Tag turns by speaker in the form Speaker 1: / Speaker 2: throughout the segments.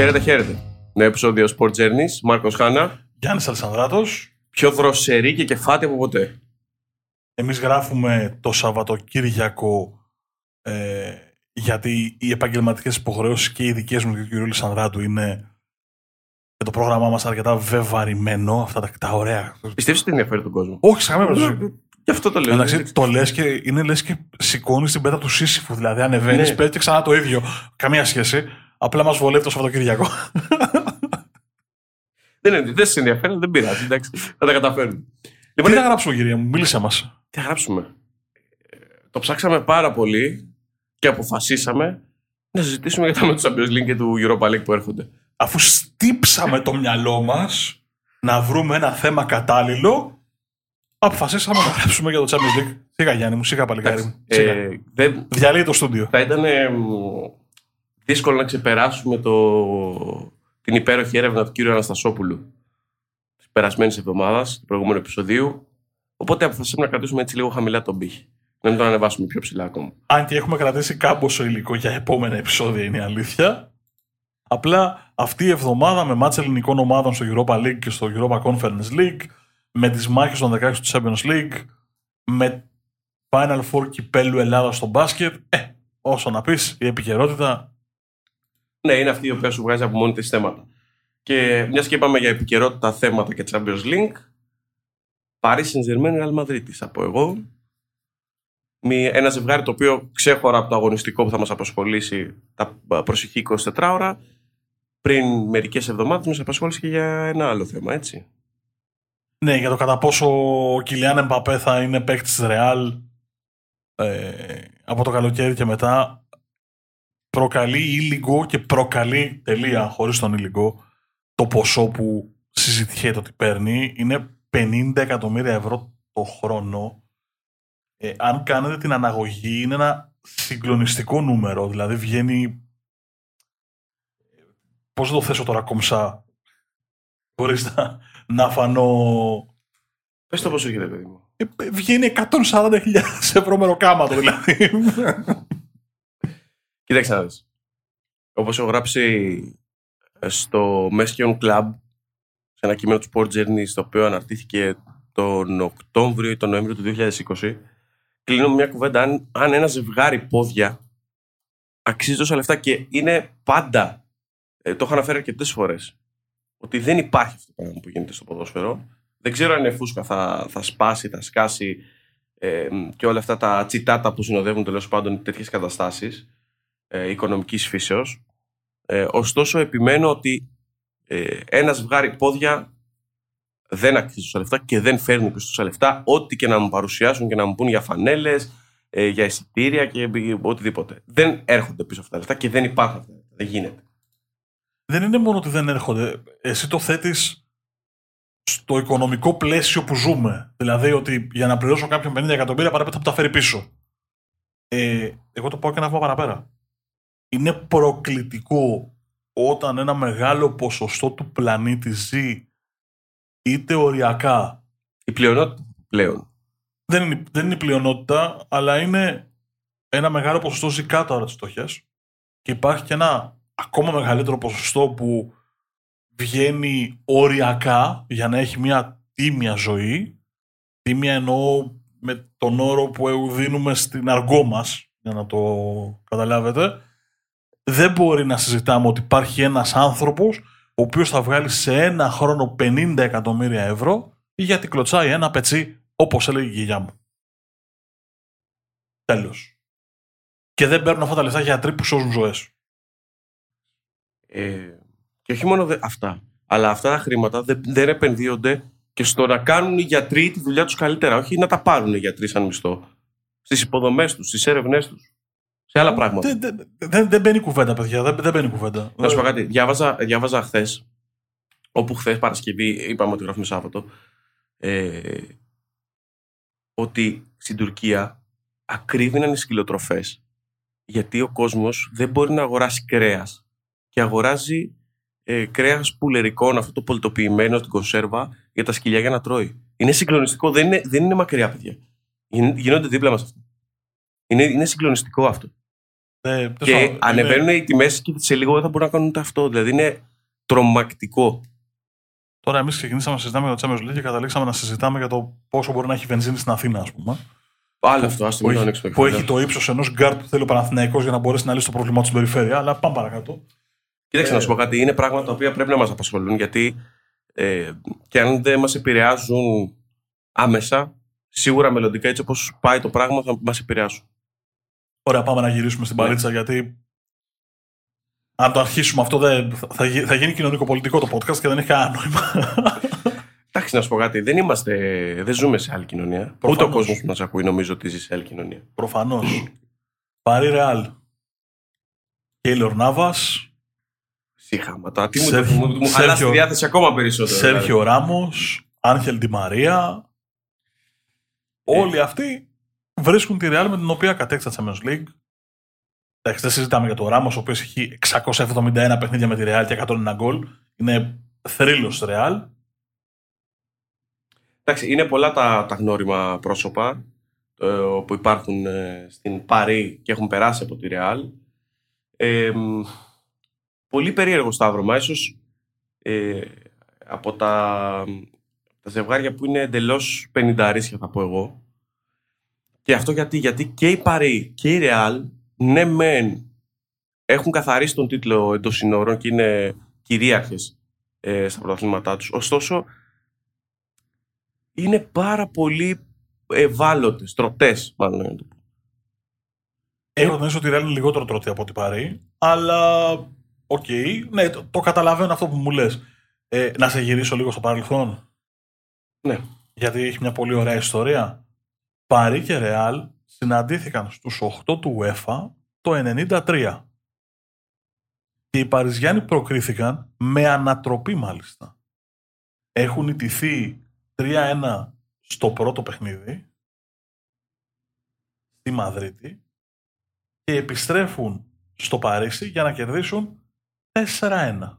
Speaker 1: Χαίρετε, χαίρετε. Νέο επεισόδιο Sport Journeys. Μάρκος Χάνα.
Speaker 2: Γιάννης Αλσανδράτος.
Speaker 1: Πιο δροσερή και κεφάτη από ποτέ.
Speaker 2: Εμείς γράφουμε το Σαββατοκύριακο ε, γιατί οι επαγγελματικές υποχρεώσεις και οι δικές μου και του κ. Λισανδράτου είναι και το πρόγραμμά μας αρκετά βεβαρημένο. Αυτά τα, τα ωραία.
Speaker 1: Πιστεύεις ότι ενδιαφέρει τον κόσμο;
Speaker 2: Όχι, σε καμία περίπτωση.
Speaker 1: Γι' αυτό το λέω.
Speaker 2: Εντάξει, το λες και είναι λες και σηκώνεις την πέτα του Σύσυφου. Δηλαδή ανεβαίνεις,
Speaker 1: Ναι.
Speaker 2: πέφτει ξανά το ίδιο. Καμία σχέση. Απλά μας βολεύει το Σαββατοκύριακο.
Speaker 1: Δεν, είναι, δεν σε ενδιαφέρει, δεν πειράζει. Εντάξει, θα τα καταφέρουμε.
Speaker 2: Τι
Speaker 1: Λοιπόν,
Speaker 2: θα γράψουμε, κυρία μου, μίλησε μας.
Speaker 1: τι θα γράψουμε. Ε, Το ψάξαμε πάρα πολύ και αποφασίσαμε να συζητήσουμε για τα με του Champions League και του Europa League που έρχονται.
Speaker 2: Αφού στύψαμε το μυαλό μας να βρούμε ένα θέμα κατάλληλο, αποφασίσαμε να γράψουμε για το Champions League. Σιγά, Γιάννη μου, σιγά, παλικάρι μου. Σιγά.
Speaker 1: Ε, δεν,
Speaker 2: Διαλύει το στούντιο.
Speaker 1: θα ήταν ε, μ, δύσκολο να ξεπεράσουμε το, την υπέροχη έρευνα του κύριου Αναστασόπουλου της περασμένης εβδομάδας, του προηγούμενου επεισοδίου. Οπότε αποφασίσαμε να κρατήσουμε έτσι λίγο χαμηλά τον πύχη. Να μην τον ανεβάσουμε πιο ψηλά ακόμα.
Speaker 2: Αν και έχουμε κρατήσει κάμποσο υλικό για επόμενα επεισόδια, είναι η αλήθεια. Απλά αυτή η εβδομάδα με μάτς ελληνικών ομάδων στο Europa League και στο Europa Conference League, με τις μάχες των 16 του Champions League, με Final Four κυπέλου Ελλάδας στο μπάσκετ, ε, όσο να πεις, η επικαιρότητα
Speaker 1: Ναι, είναι αυτή η οποία σου βγάζει από μόνη της θέματα. Και μιας και είπαμε για επικαιρότητα θέματα και Champions League, Paris Saint-Germain Real Madrid, θα πω εγώ. Μη- Ένα ζευγάρι το οποίο ξέχωρα από το αγωνιστικό που θα μας απασχολήσει τα προσεχή 24 ώρα, πριν μερικές εβδομάδες μας απασχόλησε και για ένα άλλο θέμα, έτσι.
Speaker 2: Ναι, για το κατά πόσο ο Κιλιάν Εμπαπέ θα είναι παίκτης της Ρεάλ ε, από το καλοκαίρι και μετά προκαλεί ήλιγκο και προκαλεί τελεία χωρίς τον ήλιγκο το ποσό που συζητιέται ότι παίρνει είναι 50 εκατομμύρια ευρώ το χρόνο ε, αν κάνετε την αναγωγή είναι ένα συγκλονιστικό νούμερο δηλαδή βγαίνει πώς θα το θέσω τώρα κομψά χωρίς να, να φανώ
Speaker 1: Πες το πώς έχετε, παιδί μου.
Speaker 2: ε, βγαίνει 140.000 ευρώ μεροκάματο δηλαδή.
Speaker 1: Κοίταξε να δεις. Όπως έχω γράψει ε, στο Mesquion Club, σε ένα κείμενο του Sport Journey, στο οποίο αναρτήθηκε τον Οκτώβριο ή τον Νοέμβριο του 2020, κλείνω με μια κουβέντα αν, αν ένα ζευγάρι πόδια αξίζει τόσα λεφτά και είναι πάντα, ε, το έχω αναφέρει αρκετές φορές, ότι δεν υπάρχει αυτό το πράγμα που γίνεται στο ποδόσφαιρο. Δεν ξέρω αν η φούσκα θα, θα σπάσει, θα σκάσει ε, και όλα αυτά τα τσιτάτα που συνοδεύουν τέλος πάντων τέτοιες καταστάσεις ε, οικονομικής φύσεως. Ε, ωστόσο, επιμένω ότι ε, ένας ζευγάρι πόδια δεν αξίζει τόσα λεφτά και δεν φέρνει πίσω τόσα λεφτά, ό,τι και να μου παρουσιάσουν και να μου πούν για φανέλες, ε, για εισιτήρια και ε, οτιδήποτε. Δεν έρχονται πίσω αυτά τα λεφτά και δεν υπάρχουν αυτά τα λεφτά. Δεν γίνεται.
Speaker 2: δεν είναι μόνο ότι δεν έρχονται. Εσύ το θέτεις στο οικονομικό πλαίσιο που ζούμε. Δηλαδή ότι για να πληρώσω κάποιον 50 εκατομμύρια παραπέρα θα μου τα φέρει πίσω. Ε, εγώ το πάω και ένα βήμα παραπέρα. Είναι προκλητικό όταν ένα μεγάλο ποσοστό του πλανήτη ζει είτε οριακά
Speaker 1: Η πλειονότητα πλέον.
Speaker 2: δεν είναι, δεν είναι η πλειονότητα, αλλά είναι ένα μεγάλο ποσοστό ζει κάτω από τις φτωχές. Και υπάρχει και ένα ακόμα μεγαλύτερο ποσοστό που βγαίνει οριακά για να έχει μια τίμια ζωή. Τίμια εννοώ με τον όρο που δίνουμε στην αργό μας, για να το καταλάβετε. Δεν μπορεί να συζητάμε ότι υπάρχει ένας άνθρωπος ο οποίος θα βγάλει σε ένα χρόνο 50 εκατομμύρια ευρώ γιατί κλωτσάει ένα πετσί όπως έλεγε η γιαγιά μου. Τέλος. Και δεν παίρνουν αυτά τα λεφτά γιατροί που σώζουν ζωές.
Speaker 1: Ε, και όχι μόνο δε- αυτά, αλλά αυτά τα χρήματα δεν, δεν επενδύονται και στο να κάνουν οι γιατροί τη δουλειά τους καλύτερα. Όχι να τα πάρουν οι γιατροί σαν μισθό. Στις υποδομές τους, στις έρευνές τους. Σε άλλα πράγματα.
Speaker 2: Δεν, δεν, δεν, δεν μπαίνει κουβέντα, παιδιά. Δεν, δεν μπαίνει κουβέντα.
Speaker 1: Να σου πω κάτι. Διάβαζα, διάβαζα χθες, όπου χθες Παρασκευή, είπαμε ότι γράφουμε Σάββατο, ε, ότι στην Τουρκία ακρίβηναν οι σκυλοτροφές γιατί ο κόσμος δεν μπορεί να αγοράσει κρέας και αγοράζει ε, κρέας πουλερικών, αυτό το πολιτοποιημένο στην κονσέρβα, για τα σκυλιά για να τρώει. Είναι συγκλονιστικό, δεν είναι, δεν είναι μακριά, παιδιά. Γίν- Γίνονται δίπλα μας αυτά. Είναι, είναι συγκλονιστικό αυτό.
Speaker 2: Ε,
Speaker 1: Και
Speaker 2: είναι-
Speaker 1: ανεβαίνουν οι τιμές και σε λίγο δεν θα μπορούν να κάνουν ούτε αυτό. Δηλαδή είναι τρομακτικό.
Speaker 2: Τώρα εμείς ξεκινήσαμε να συζητάμε για το Champions League και καταλήξαμε να συζητάμε για το πόσο μπορεί να έχει βενζίνη στην Αθήνα, ας πούμε.
Speaker 1: Άλλο αυτό, ας το
Speaker 2: Που
Speaker 1: μην το
Speaker 2: έχει,
Speaker 1: ανοίξουμε
Speaker 2: που
Speaker 1: πιο
Speaker 2: έχει το ύψος ενός γκαρντ που θέλει ο Παναθηναϊκός για να μπορέσει να λύσει το πρόβλημά του στην περιφέρεια. Αλλά πάμε παρακάτω.
Speaker 1: Κοίταξε
Speaker 2: Ε,
Speaker 1: να σου πω κάτι. Είναι πράγματα τα οποία πρέπει να μας απασχολούν γιατί ε, και αν δεν μας επηρεάζουν άμεσα, σίγουρα μελλοντικά έτσι όπως πάει το πράγμα θα μας επηρεάσουν.
Speaker 2: Ωραία, πάμε να γυρίσουμε στην
Speaker 1: Ναι.
Speaker 2: παλίτσα γιατί. Αν το αρχίσουμε αυτό, δεν, θα, γι- θα γίνει κοινωνικοπολιτικό το podcast και δεν έχει κανένα νόημα.
Speaker 1: Εντάξει, να σου πω κάτι. Δεν είμαστε, δεν ζούμε σε άλλη κοινωνία. Ούτε
Speaker 2: Προφανώς.
Speaker 1: ο κόσμος που μας ακούει νομίζω ότι ζει σε άλλη κοινωνία.
Speaker 2: Προφανώς. Παρή Ρεάλ. Κέιλορ Νάβας.
Speaker 1: Συχάματα. Τι μου,
Speaker 2: Σέρχιο-
Speaker 1: μου, μου, μου
Speaker 2: Σέρχιο-
Speaker 1: χαλάς τη διάθεση ακόμα περισσότερο. δηλαδή.
Speaker 2: Σέρχιο Ράμος. Άγχελ Ντι Μαρία. Όλοι αυτοί βρίσκουν τη Ρεάλ με την οποία κατέκτησε τη Champions League. Εντάξει, δεν συζητάμε για το Ράμο, ο οποίος έχει 671 παιχνίδια με τη Ρεάλ και 101 γκολ. Είναι θρύλος Ρεάλ.
Speaker 1: Εντάξει, είναι πολλά τα, τα γνώριμα πρόσωπα ε, που υπάρχουν ε, στην Παρή και έχουν περάσει από τη Ρεάλ. Ε, μ, πολύ περίεργο σταύρωμα. Ίσως ε, από τα, τα ζευγάρια που είναι εντελώς πενηνταρίσια θα πω εγώ. Και αυτό γιατί, γιατί και η Παρή και η Ρεάλ, ναι μεν, έχουν καθαρίσει τον τίτλο εντός συνόρων και είναι κυρίαρχες ε, στα πρωταθλήματά τους. Ωστόσο, είναι πάρα πολύ ευάλωτες, τρωτές, μάλλον να το πω.
Speaker 2: Έχω την αίσθηση ότι η Real είναι λιγότερο τρωτή από ό,τι Παρί. Αλλά, οκ. Ναι, το, το καταλαβαίνω αυτό που μου λες. Ε, να σε γυρίσω λίγο στο παρελθόν;
Speaker 1: Ναι.
Speaker 2: Γιατί έχει μια πολύ ωραία ιστορία. Παρί και Ρεάλ συναντήθηκαν στους 8 του UEFA το 93. Και οι Παριζιάνοι προκρίθηκαν με ανατροπή μάλιστα. Έχουν ιτηθεί 3-1 στο πρώτο παιχνίδι στη Μαδρίτη και επιστρέφουν στο Παρίσι για να κερδίσουν 4-1.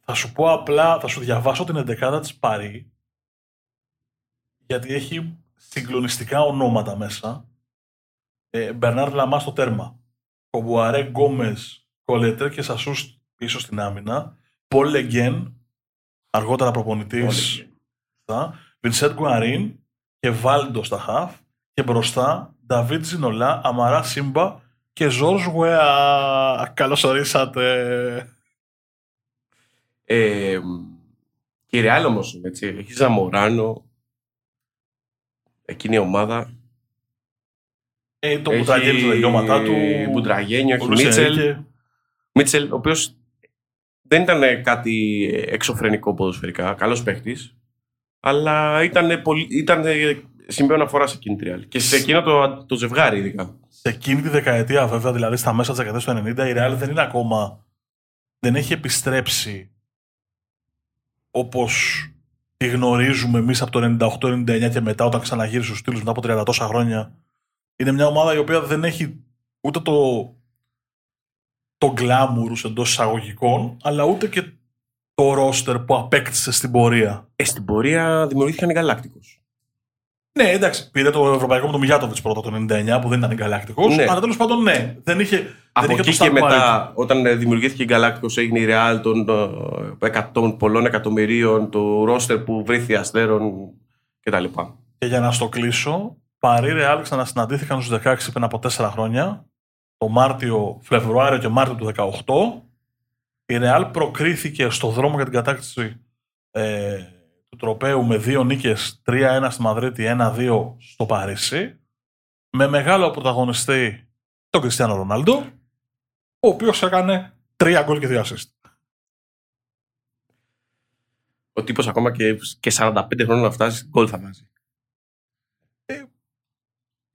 Speaker 2: Θα σου πω απλά, θα σου διαβάσω την 11 της Παρί γιατί έχει συγκλονιστικά ονόματα μέσα. Ε, Μπερνάρ Λαμά στο τέρμα. Κομπουαρέ Γκόμες, Κολετρέ και Σασούς πίσω στην άμυνα. Πολ Λεγκέν, αργότερα προπονητής. Βινσέντ Γκουαρίν και Βάλντο στα χαφ. Και μπροστά Νταβίτ Ζινολά, Αμαρά Σύμπα και Ζόρζ Γουέα. Καλώς ορίσατε.
Speaker 1: Ε, και η Ρεάλ όμω, έτσι. Έχει Ζαμοράνο. Εκείνη η ομάδα.
Speaker 2: Ε, το Μπουτραγένι στα τελειώματά του.
Speaker 1: Μπουτραγένιο,
Speaker 2: ο
Speaker 1: έχει
Speaker 2: Λουίς
Speaker 1: Μίτσελ.
Speaker 2: Ενρίκε.
Speaker 1: Μίτσελ, ο οποίος δεν ήταν κάτι εξωφρενικό ποδοσφαιρικά, καλός παίχτης. Αλλά ήταν, πολύ, ήταν σημείο αναφοράς σε εκείνη τη Real. Και σε εκείνο το, το ζευγάρι, ειδικά.
Speaker 2: Σε εκείνη τη δεκαετία, βέβαια, δηλαδή στα μέσα της δεκαετίας του 90, η Real δεν είναι ακόμα. Δεν έχει επιστρέψει όπως τη γνωρίζουμε εμείς από το 98-99 και μετά, όταν ξαναγύρισε στους στήλους μετά από 30 τόσα χρόνια. Είναι μια ομάδα η οποία δεν έχει ούτε το, το glamour εντός εισαγωγικών, αλλά ούτε και το ρόστερ που απέκτησε στην πορεία.
Speaker 1: Ε, στην πορεία δημιουργήθηκαν οι Γαλάκτικος.
Speaker 2: Ναι, εντάξει, πήρε το ευρωπαϊκό με τον Μιγιάτοβιτ πρώτα το 99 που δεν ήταν εγκαλακτικό.
Speaker 1: Ναι.
Speaker 2: Αλλά τέλος πάντων ναι, δεν είχε.
Speaker 1: Από
Speaker 2: δεν είχε
Speaker 1: εκεί
Speaker 2: το
Speaker 1: και
Speaker 2: star
Speaker 1: μετά, όταν ε, δημιουργήθηκε η Galacticos, έγινε η Real των ε, εκατών, πολλών εκατομμυρίων, του ρόστερ που βρήθη αστέρων κτλ.
Speaker 2: Και για να στο κλείσω, Παρή Ρεάλ ξανασυναντήθηκαν στους 16 πριν από 4 χρόνια, το Μάρτιο, Φλεβρουάριο και Μάρτιο του 18. Η Ρεάλ προκρίθηκε στο δρόμο για την κατάκτηση ε, του τροπέου με δύο νίκες, 3-1 στη Μαδρίτη, 1-2 στο Παρίσι, με μεγάλο πρωταγωνιστή τον Κριστιανό Ρονάλντο, ο οποίος έκανε 3 γκολ και 2 assist.
Speaker 1: Ο τύπος ακόμα και, και 45 χρόνια να φτάσει, γκολ θα βάζει.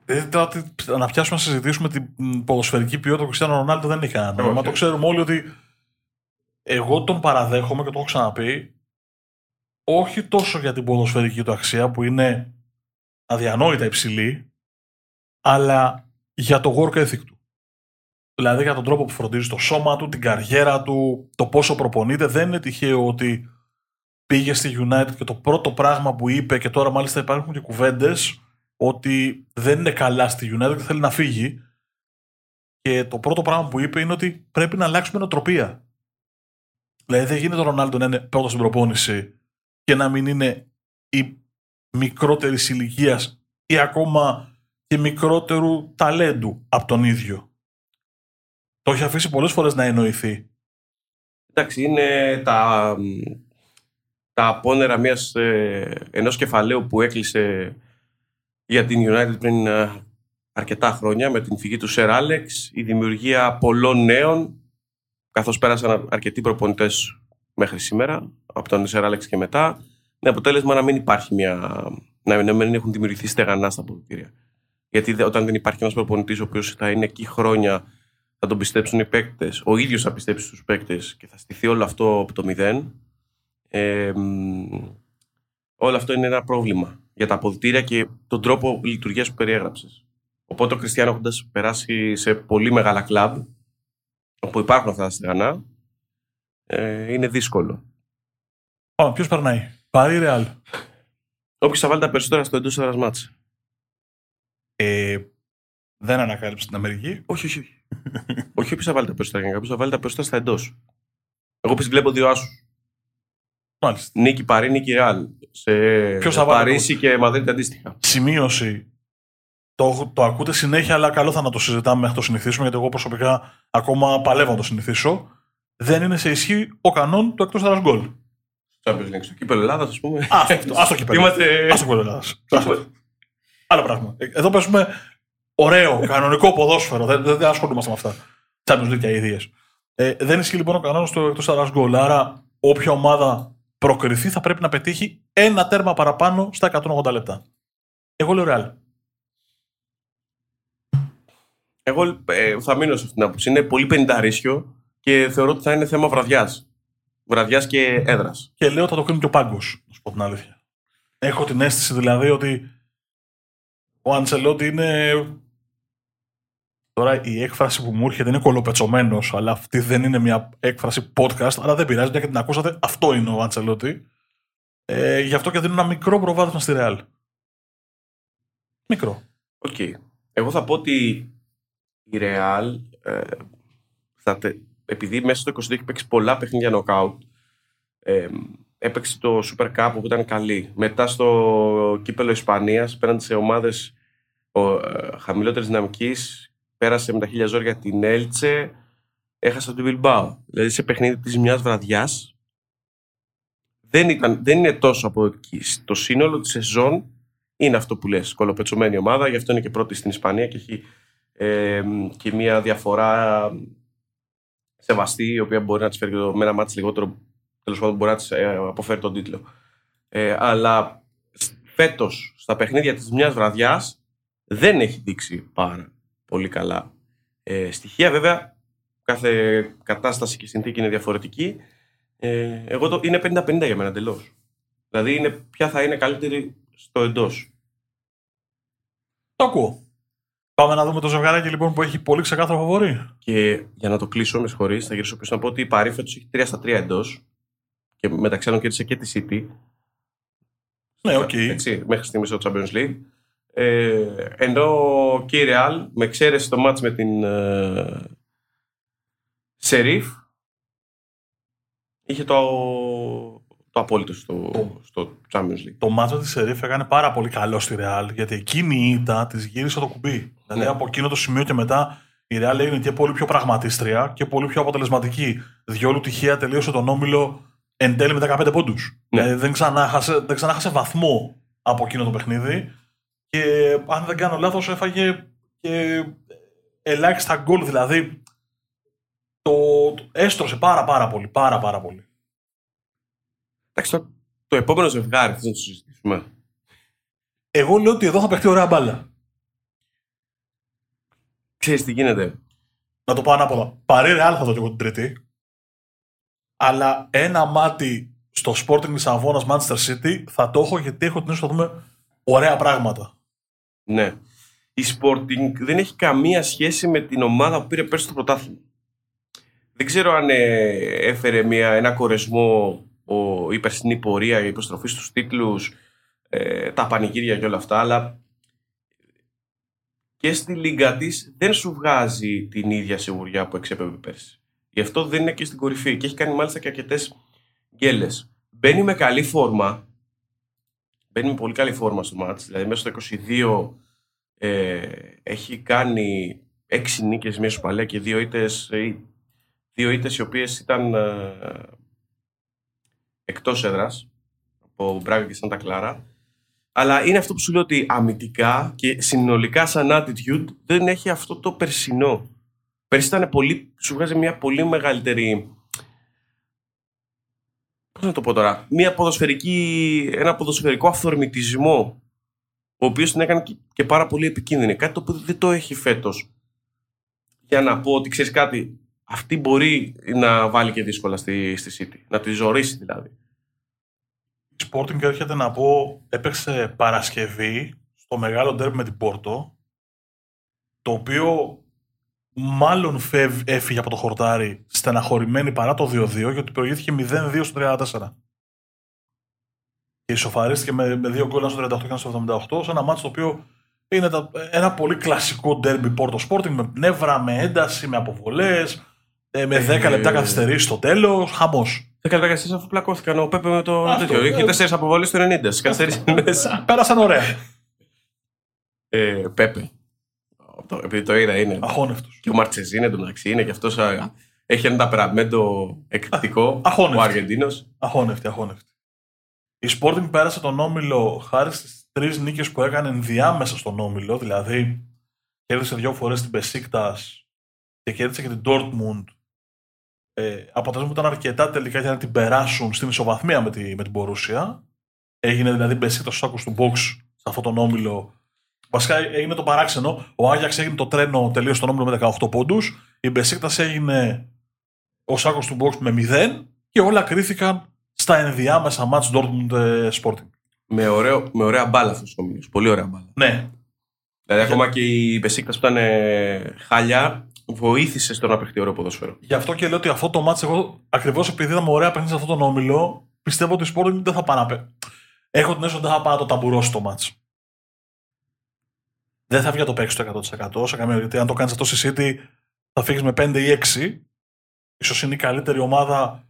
Speaker 2: Ε, τώρα τι- να πιάσουμε να συζητήσουμε την μ, ποδοσφαιρική ποιότητα του Κριστιανού Ρονάλντο δεν έχει κανένα νόημα.
Speaker 1: Όχι.
Speaker 2: Το ξέρουμε όλοι ότι εγώ τον παραδέχομαι και το έχω ξαναπεί όχι τόσο για την ποδοσφαιρική του αξία που είναι αδιανόητα υψηλή, αλλά για το work ethic του. Δηλαδή για τον τρόπο που φροντίζει το σώμα του, την καριέρα του, το πόσο προπονείται. Δεν είναι τυχαίο ότι πήγε στη United και το πρώτο πράγμα που είπε και τώρα μάλιστα υπάρχουν και κουβέντες ότι δεν είναι καλά στη United και θέλει να φύγει. Και το πρώτο πράγμα που είπε είναι ότι πρέπει να αλλάξουμε νοοτροπία. Δηλαδή δεν γίνεται ο Ρονάλντο να είναι πρώτος στην προπόνηση και να μην είναι η μικρότερη ηλικία ή ακόμα και μικρότερου ταλέντου από τον ίδιο. Το έχει αφήσει πολλές φορές να εννοηθεί.
Speaker 1: Εντάξει, είναι τα, τα απόνερα μιας, ε, ενός κεφαλαίου που έκλεισε για την United πριν ε, αρκετά χρόνια με την φυγή του Σερ Άλεξ, η δημιουργία πολλών νέων, καθώς πέρασαν αρκετοί προπονητές μέχρι σήμερα, από τον Σερ Άλεξ και μετά, με αποτέλεσμα να μην υπάρχει μια. να μην έχουν δημιουργηθεί στεγανά στα αποδητήρια. Γιατί όταν δεν υπάρχει ένας προπονητής ο οποίος θα είναι εκεί χρόνια, θα τον πιστέψουν οι παίκτες, ο ίδιος θα πιστέψει του παίκτες και θα στηθεί όλο αυτό από το μηδέν. Ε, όλο αυτό είναι ένα πρόβλημα για τα αποδητήρια και τον τρόπο λειτουργίας που περιέγραψες. Οπότε ο Κριστιανό έχοντας περάσει σε πολύ μεγάλα κλαμπ, όπου υπάρχουν αυτά τα στεγανά, ε, είναι δύσκολο.
Speaker 2: Πάμε, ποιος περνάει; Πάρει ρεάλ.
Speaker 1: Όποιος θα βάλει τα περισσότερα στο εντός έδρας μάτσα.
Speaker 2: Ε, δεν ανακάλυψε την Αμερική.
Speaker 1: Όχι, όχι. όχι. όχι όποιος θα βάλει τα περισσότερα γενικά. Όποιο θα βάλει τα περισσότερα στα εντός. Εγώ πει βλέπω δύο άσους.
Speaker 2: Μάλιστα.
Speaker 1: Νίκη Παρή, Νίκη Ρεάλ. Σε
Speaker 2: Ποιος θα βάλει
Speaker 1: Παρίσι και Μαδρίτη αντίστοιχα.
Speaker 2: Σημείωση. Το, το ακούτε συνέχεια, αλλά καλό θα να το συζητάμε μέχρι το συνηθίσουμε, γιατί εγώ προσωπικά ακόμα παλεύω να το συνηθίσω. Δεν είναι σε ισχύ ο κανόν του εκτός έδρας γκολ.
Speaker 1: Champions League. Στο κύπελο Ελλάδας, ας πούμε.
Speaker 2: Α το- ας το κύπελο.
Speaker 1: Είμαστε.
Speaker 2: Ας το κύπελο Ελλάδας. Άλλο πράγμα. Ε, Εδώ παίζουμε ωραίο, κανονικό ποδόσφαιρο. Δεν, δεν, δεν ασχολούμαστε με αυτά. Champions League και αηδίες. Ε, δεν ισχύει λοιπόν ο κανόνας του εκτός έδρα γκολ. Άρα, όποια ομάδα προκριθεί θα πρέπει να πετύχει ένα τέρμα παραπάνω στα 180 λεπτά. Εγώ λέω ρεάλ.
Speaker 1: Εγώ ε, θα μείνω σε αυτήν την άποψη. Είναι πολύ πενταρίσιο και θεωρώ ότι θα είναι θέμα βραδιάς. Βραδιάς και έδρας.
Speaker 2: Και λέω ότι θα το κρίνει και ο πάγκος, να σου πω την αλήθεια. Έχω την αίσθηση δηλαδή ότι ο Αντσελότι είναι. Τώρα η έκφραση που μου έρχεται είναι κωλοπετσωμένος, αλλά αυτή δεν είναι μια έκφραση podcast, αλλά δεν πειράζει, μια και την ακούσατε. Αυτό είναι ο Αντσελότι. Ε, γι' αυτό και δίνω ένα μικρό προβάδισμα στη Ρεάλ. Μικρό.
Speaker 1: Οκ. Εγώ θα πω ότι η Real, ε, θα τε- επειδή μέσα στο 22 έχει παίξει πολλά παιχνίδια knockout, ε, έπαιξε το Super Cup που ήταν καλή. Μετά στο κύπελο Ισπανίας, πέραν σε ομάδες ε, χαμηλότερης δυναμικής, πέρασε με τα χίλια ζόρια την Έλτσε, έχασε την Bilbao. Δηλαδή σε παιχνίδι της μιας βραδιάς, δεν, ήταν, δεν είναι τόσο από εκεί. Το σύνολο της σεζόν είναι αυτό που λες, κολοπετσωμένη ομάδα, γι' αυτό είναι και πρώτη στην Ισπανία και έχει ε, και μια διαφορά σεβαστή, η οποία μπορεί να της φέρει το- με ένα μάτι λιγότερο, τέλος πάντων μπορεί να της αποφέρει τον τίτλο. Ε, αλλά φέτος, στα παιχνίδια της μιας βραδιάς, δεν έχει δείξει πάρα πολύ καλά ε, στοιχεία. Βέβαια, κάθε κατάσταση και συνθήκη είναι διαφορετική. Ε, εγώ το, είναι 50-50 για μένα εντελώς. Δηλαδή, είναι, ποια θα είναι καλύτερη στο εντός.
Speaker 2: Το ακούω. Πάμε να δούμε το ζευγαράκι λοιπόν που έχει πολύ ξεκάθαρο φαβορί.
Speaker 1: Και για να το κλείσω, με συγχωρείς, θα γυρίσω πίσω να πω ότι η Παρί φέτος έχει 3 στα 3 εντός και μεταξύ άλλων κέρδισε και τη City.
Speaker 2: Ναι, οκ.
Speaker 1: Έτσι, μέχρι στιγμής στο Champions League. Ε, ενώ και η Real, με εξαίρεση το ματς με την ε, Σερίφ, είχε το, το απόλυτο στο, στο Champions League.
Speaker 2: Το μάτσο της Σερίφ έκανε πάρα πολύ καλό στη Ρεάλ γιατί εκείνη η ήττα της γύρισε το κουμπί. Δηλαδή
Speaker 1: Ναι.
Speaker 2: από εκείνο το σημείο και μετά η Ρεάλ έγινε και πολύ πιο πραγματίστρια και πολύ πιο αποτελεσματική. Διόλου τυχαία τελείωσε τον όμιλο εν τέλει με 15 πόντους.
Speaker 1: Ναι.
Speaker 2: Δηλαδή δεν ξανά, χάσε, δεν ξανά χάσε βαθμό από εκείνο το παιχνίδι. Και αν δεν κάνω λάθος, έφαγε και ελάχιστα γκολ. Δηλαδή το, το έστρωσε πάρα πάρα πολύ. Πάρα πάρα πολύ.
Speaker 1: Εντάξει, το, το επόμενο ζευγάρι θες να το συζητήσουμε.
Speaker 2: Εγώ λέω ότι εδώ θα παιχτεί ωραία μπάλα.
Speaker 1: Ξέρεις τι γίνεται.
Speaker 2: να το πω ανάποδα. Παρή Ρεάλ θα δω και εγώ την Τρίτη. Αλλά ένα μάτι στο Sporting Λισαβόνας Manchester City θα το έχω γιατί έχω την αίσθηση ότι θα δούμε ωραία πράγματα.
Speaker 1: Ναι. Η Sporting δεν έχει καμία σχέση με την ομάδα που πήρε πέρσι το πρωτάθλημα. Δεν ξέρω αν ε, έφερε μια, ένα κορεσμό ο, η περσινή πορεία, η υποστροφή στους τίτλους, ε, τα πανηγύρια και όλα αυτά, αλλά και στη λίγα της δεν σου βγάζει την ίδια σιγουριά που εξέπεμπε πέρσι. Γι' αυτό δεν είναι και στην κορυφή και έχει κάνει μάλιστα και αρκετές γκέλες. Μπαίνει με καλή φόρμα. Μπαίνει με πολύ καλή φόρμα στο μάτς. Δηλαδή μέσα στο 22 ε, έχει κάνει έξι νίκες, μία παλιά και δύο ήττες, ε, δύο ήττες οι οποίες ήταν ε, εκτός έδρας από Μπράγκα και Σάντα Κλάρα. Αλλά είναι αυτό που σου λέω ότι αμυντικά και συνολικά σαν attitude δεν έχει αυτό το περσινό. Πέρσι ήταν πολύ, σου βγάζει μια πολύ μεγαλύτερη πώς να το πω τώρα, μια ποδοσφαιρική, ένα ποδοσφαιρικό αυθορμητισμό ο οποίος την έκανε και πάρα πολύ επικίνδυνη. Κάτι το οποίο δεν το έχει φέτος. Για να πω ότι ξέρεις κάτι, αυτή μπορεί να βάλει και δύσκολα στη, στη City. Να τη ζωρίσει δηλαδή.
Speaker 2: Η Sporting έρχεται να πω, έπαιξε Παρασκευή στο μεγάλο ντέρμπι με την Πόρτο, το οποίο μάλλον φεύ, έφυγε από το χορτάρι στεναχωρημένη παρά το 2-2, γιατί προηγήθηκε 0-2 στο 34. Και ισοφαρίστηκε με, με δύο γκολ στο 38 και στο 78, σε ένα μάτσο το οποίο είναι τα, ένα πολύ κλασικό ντέρμπι Πόρτο Sporting με πνεύρα, με ένταση, με αποβολές, ε, με 10 ε, λεπτά καθυστερήσει στο τέλος. Χαμός. 10
Speaker 1: λεπτά καθυστερήσει αφού πλακώθηκαν ο Πέπε με το Αυτό, τέτοιο. Είχε 4 αποβολέ στο 90. Καθυστερήσει
Speaker 2: μέσα. Πέρασαν ωραία.
Speaker 1: Ε, Πέπε. Το, επειδή το είδα είναι.
Speaker 2: Αχώνευτος.
Speaker 1: Και ο Μαρτσεζίνε εντωμεταξύ είναι και αυτός. Έχει ένα ταπεραμέντο εκπληκτικό.
Speaker 2: Αχώνευτος.
Speaker 1: Ο Αργεντίνος.
Speaker 2: Αχώνευτη, αχώνευτη. Η Sporting πέρασε τον Όμιλο χάρη στις τρεις νίκες που έκανε διάμεσα στον Όμιλο. Δηλαδή, κέρδισε δύο φορές την Μπεσίκτας και κέρδισε και την Dortmund. Ε, αποτέλεσμα που ήταν αρκετά τελικά για να την περάσουν στην ισοβαθμία με, τη, με την Μπορούσια. Έγινε δηλαδή Μπεσίκτας ο σάκος του μποξ σε αυτόν τον Όμιλο. Βασικά έγινε το παράξενο. Ο Άγιαξ έγινε το τρένο τελείως στον Όμιλο με 18 πόντους. Η Μπεσίκτας έγινε ο σάκο του box με 0 και όλα κρίθηκαν στα ενδιάμεσα μάτς Dortmund ε, Sporting.
Speaker 1: Με, ωραίο, με ωραία μπάλα αυτός ο όμιλος. Πολύ ωραία μπάλα.
Speaker 2: Ναι.
Speaker 1: Δηλαδή, ακόμα και η Πεσίκτα που ήταν ε, χάλια, βοήθησε στο να παιχτεί ωραίο ποδόσφαιρο.
Speaker 2: Γι' αυτό και λέω ότι αυτό το μάτς, εγώ ακριβώς επειδή είδαμε ωραία παιχνίδια σε αυτόν τον όμιλο, πιστεύω ότι η Sporting δεν θα πάει να Έχω την αίσθηση ότι δεν θα πάει να το ταμπουρώσει το μάτς. Δεν θα βγει το παίξει το 100% σε καμία γιατί αν το κάνεις αυτό στη City θα φύγεις με 5 ή 6. σω είναι η καλύτερη ομάδα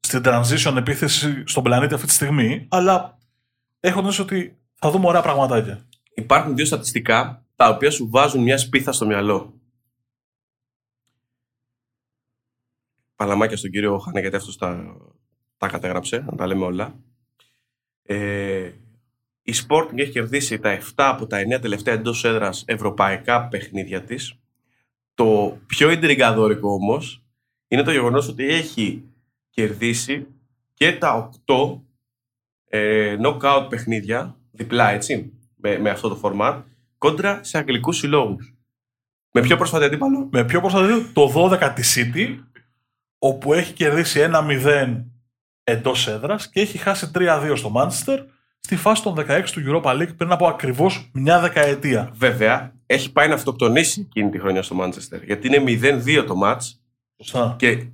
Speaker 2: στην transition επίθεση στον πλανήτη αυτή τη στιγμή, αλλά έχω νόηση ότι θα δούμε ωραία πραγματάκια.
Speaker 1: Υπάρχουν δύο στατιστικά τα οποία σου βάζουν μια σπίθα στο μυαλό. Παλαμάκια στον κύριο Χάνε, γιατί αυτός τα, τα κατέγραψε, να τα λέμε όλα. Ε, η Sporting έχει κερδίσει τα 7 από τα 9 τελευταία εντός έδρας ευρωπαϊκά παιχνίδια της. Το πιο εντριγκαδόρικο όμως είναι το γεγονός ότι έχει κερδίσει και τα 8 ε, knockout παιχνίδια, διπλά έτσι, με, με αυτό το format, κόντρα σε αγγλικούς συλλόγους. Με πιο πρόσφατη αντίπαλο.
Speaker 2: Με πιο πρόσφατη αντίπαλο, το 12 της City, όπου έχει κερδίσει 1-0 εντός έδρας και έχει χάσει 3-2 στο Manchester στη φάση των 16 του Europa League πριν από ακριβώς μια δεκαετία.
Speaker 1: Βέβαια, έχει πάει να αυτοκτονήσει εκείνη τη χρονιά στο Manchester. Γιατί είναι 0-2 το match. Και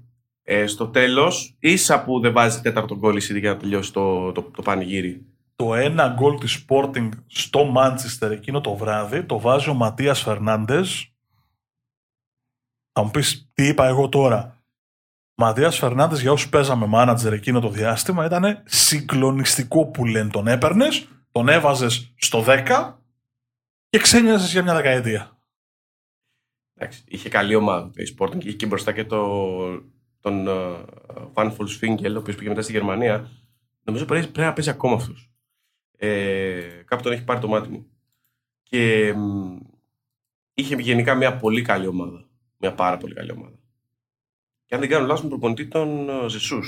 Speaker 1: ε, στο τέλος, ίσα που δεν βάζει τέταρτο γκολ η για να τελειώσει το, το, το πανηγύρι.
Speaker 2: Το ένα γκολ της Sporting στο Μάντσεστερ εκείνο το βράδυ το βάζει ο Ματίας Φερνάντες. Θα μου πεις τι είπα εγώ τώρα; Ματία Φερνάντες, για όσους παίζαμε μάνατζερ εκείνο το διάστημα, ήταν συγκλονιστικό που λένε. Τον έπαιρνες, τον έβαζες στο 10 και ξένιαζες για μια δεκαετία.
Speaker 1: Εντάξει, είχε καλή ομάδα η Sporting και είχε και μπροστά και το, τον Van Volkswinkel, ο οποίος πήγε μετά στη Γερμανία. Νομίζω πρέπει, να παίζει ακόμα αυτός. Ε, κάπου τον έχει πάρει το μάτι μου. Και είχε γενικά μια πολύ καλή ομάδα. Μια πάρα πολύ καλή ομάδα. Και αν δεν κάνω λάθος, με προπονητή τον Ζεσού.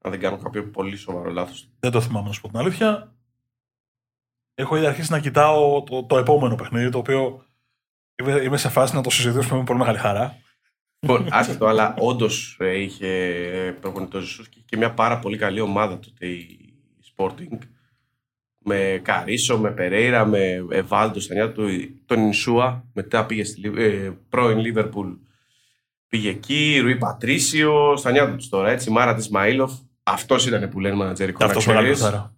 Speaker 1: Αν δεν κάνω κάποιο πολύ σοβαρό λάθος.
Speaker 2: Δεν το θυμάμαι να σου πω την αλήθεια. Έχω ήδη αρχίσει να κοιτάω το, το επόμενο παιχνίδι, το οποίο είμαι σε φάση να το συζητήσουμε με πολύ μεγάλη χαρά.
Speaker 1: Λοιπόν, άσχετο, αλλά όντως ε, είχε προπονητή ο Ζεσού και μια πάρα πολύ καλή ομάδα τότε η Sporting. Με Καρίσο, με Περέιρα, με Εβάλτο στα νιά του, τον Ινσούα. Μετά πήγε στη ε, πρώην Λίβερπουλ Πήγε εκεί, Ρουί Πατρίσιο, στα νιάτα τους τώρα, έτσι, Μάρα τη Μαΐλοφ. Αυτός ήταν που λένε μανατζερικό.
Speaker 2: Αυτός μεγάλο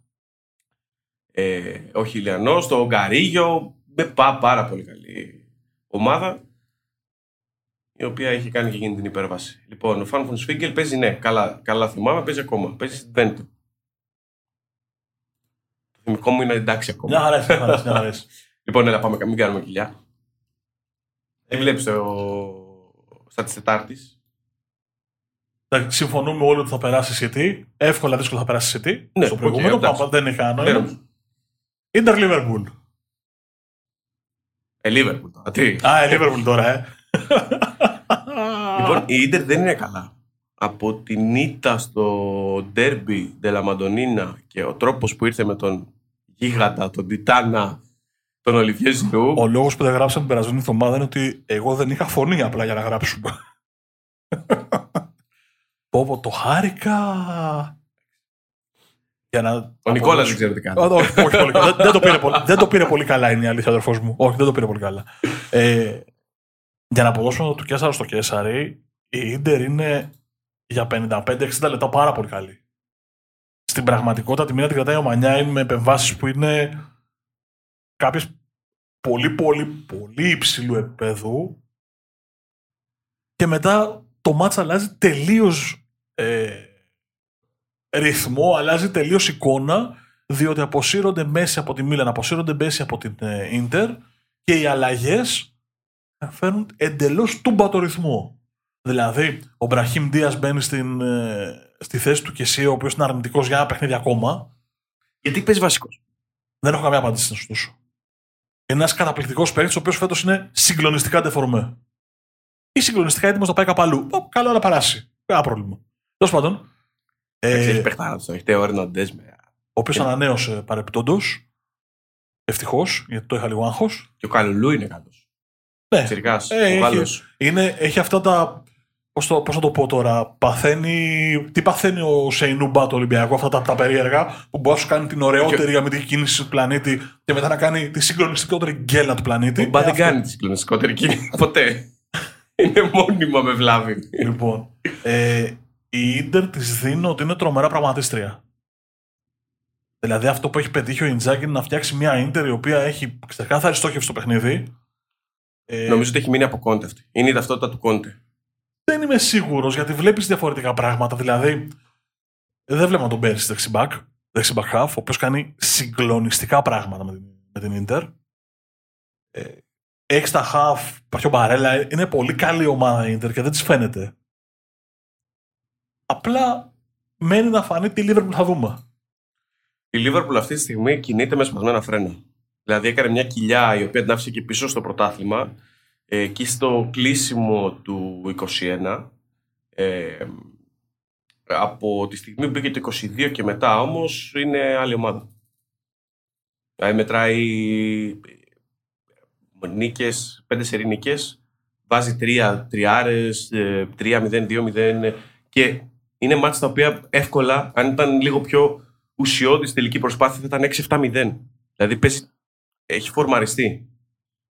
Speaker 1: ε, Όχι Ηλιανό, το Γκαρίγιο. με πά, πάρα πολύ καλή ομάδα η οποία έχει κάνει και εκείνη την υπέρβαση. Λοιπόν, ο Φαν Σφίγκελ παίζει, ναι, καλά, καλά θυμάμαι, παίζει ακόμα. Παίζει στην Βέντο. Το θυμικό μου είναι εντάξει ακόμα.
Speaker 2: Μια χαρά, μια χαρά, μια χαρά.
Speaker 1: Λοιπόν, έλα, πάμε, μην κάνουμε κοιλιά. Τι βλέπεις το. Στα της Τετάρτης.
Speaker 2: Εντάξει, Συμφωνούμε όλοι ότι θα περάσει η City. Εύκολα, δύσκολα θα περάσει η City.
Speaker 1: Ναι,
Speaker 2: στο
Speaker 1: οκ,
Speaker 2: προηγούμενο,
Speaker 1: εντάξει.
Speaker 2: που δεν είχα
Speaker 1: Δεν
Speaker 2: νόημα.
Speaker 1: νομίζω.
Speaker 2: Ίντερ Liverpool.
Speaker 1: Ε, Λίβερπουλ τώρα. Τι;
Speaker 2: Α, η Liverpool τώρα, ε.
Speaker 1: Λοιπόν, η Ίντερ δεν είναι καλά. Από την ήττα στο derby della Madonnina και ο τρόπος που ήρθε με τον γίγαντα, τον Τιτάνα, τον Ολιβιέ Ζηρού.
Speaker 2: Ο λόγος που δεν γράψαμε την περασμένη εβδομάδα είναι ότι εγώ δεν είχα φωνή απλά για να γράψουμε. πω, πω, το χάρηκα. Για να
Speaker 1: Ο Νικόλας δεν ξέρω τι κάνει.
Speaker 2: Όχι, όχι, όχι πολύ καλά. Δεν, δεν το πήρε πολύ, δεν το πήρε πολύ καλά είναι η αλήθεια, αδερφός μου. Όχι, δεν το πήρε πολύ καλά. Ε, για να αποδώσουμε του Κέσσαρο στο Κέσσαρι, η Ίντερ είναι για 55-60 λεπτά πάρα πολύ καλή. Στην πραγματικότητα τη μήνα την κρατάει ο Μανιάιν με επεμβάσεις που είναι κάποιες πολύ πολύ πολύ υψηλού επίπεδου και μετά το μάτς αλλάζει τελείως ε, ρυθμό, αλλάζει τελείως εικόνα διότι αποσύρονται μέση από τη Μίλαν, αποσύρονται μέση από την ε, Ίντερ και οι αλλαγές φέρνουν εντελώς τούμπατο ρυθμό. Δηλαδή, ο Μπραχήμ Δίας μπαίνει στην, ε, στη θέση του Κεσί, ο οποίος είναι αρνητικός για ένα παιχνίδι ακόμα.
Speaker 1: Γιατί παίζει βασικός;
Speaker 2: Δεν έχω καμία απάντηση να σου δώσω. Είναι ένας καταπληκτικός παίκτης, ο οποίος φέτος είναι συγκλονιστικά ντεφορμέ. Ή συγκλονιστικά έτοιμος να πάει κάπου αλλού. Ω, Καλό να περάσει. Κανένα πρόβλημα. Τέλος πάντων, ε,
Speaker 1: Έχει παιχτάρα του. Έχει Τέο Ερναντές με.
Speaker 2: ο οποίος ανανέωσε παρεπιπτόντω. Ευτυχώς, γιατί το είχα λίγο άγχος.
Speaker 1: Και ο Καλουλού είναι κάτω.
Speaker 2: Ναι,
Speaker 1: Τσιρικά.
Speaker 2: Ε,
Speaker 1: ο
Speaker 2: έχει-
Speaker 1: Γάλλος.
Speaker 2: είναι, έχει αυτά τα. Πώς το, πώς να το πω τώρα, παθαίνει. Τι παθαίνει ο Σεϊνούμπα το Ολυμπιακό, αυτά τα, τα περίεργα που μπορεί να σου κάνει την ωραιότερη αμυντική κίνηση του πλανήτη και μετά να κάνει τη συγκλονιστικότερη γκέλα του πλανήτη.
Speaker 1: Ο Μπα
Speaker 2: Ε,
Speaker 1: δεν
Speaker 2: αυτό-
Speaker 1: κάνει τη συγκλονιστικότερη κίνηση ποτέ. Είναι μόνιμα με βλάβη.
Speaker 2: Λοιπόν, ε, η Ίντερ της δίνω ότι είναι τρομερά πραγματίστρια. Δηλαδή αυτό που έχει πετύχει ο Ιντζάκη είναι να φτιάξει μια Ίντερ η οποία έχει ξεκάθαρη στόχευση στο παιχνίδι. Ε,
Speaker 1: Νομίζω ότι έχει μείνει από Κόντε αυτή. Είναι η ταυτότητα του Κόντε.
Speaker 2: Δεν είμαι σίγουρος γιατί βλέπεις διαφορετικά πράγματα. Δηλαδή, δεν βλέπω τον Πέρισιτς δεξί μπακ, δεξί μπακ χαφ, ο οποίος κάνει συγκλονιστικά πράγματα με την, με την Ίντερ. Ε, έχεις τα χαφ, υπάρχει ο Μπαρέλα, είναι πολύ καλή ομάδα η Ίντερ και δεν της φαίνεται. Απλά μένει να φανεί τι Liverpool θα δούμε.
Speaker 1: Η Λίβερπουλ αυτή τη στιγμή κινείται με σπασμένα φρένα. Δηλαδή έκανε μια κοιλιά η οποία την άφησε και πίσω στο πρωτάθλημα. Ε, εκεί στο κλείσιμο του 21. Ε, από τη στιγμή που μπήκε το 22 και μετά όμως είναι άλλη ομάδα. Δηλαδή μετράει ε, νίκες, πέντε σερί νίκες, βάζει τρία τριάρες, ε, 3-0, 2-0 και είναι μάτς τα οποία εύκολα, αν ήταν λίγο πιο ουσιώδης τελική προσπάθεια, θα ήταν 6-7-0. Δηλαδή παίζει, έχει φορμαριστεί.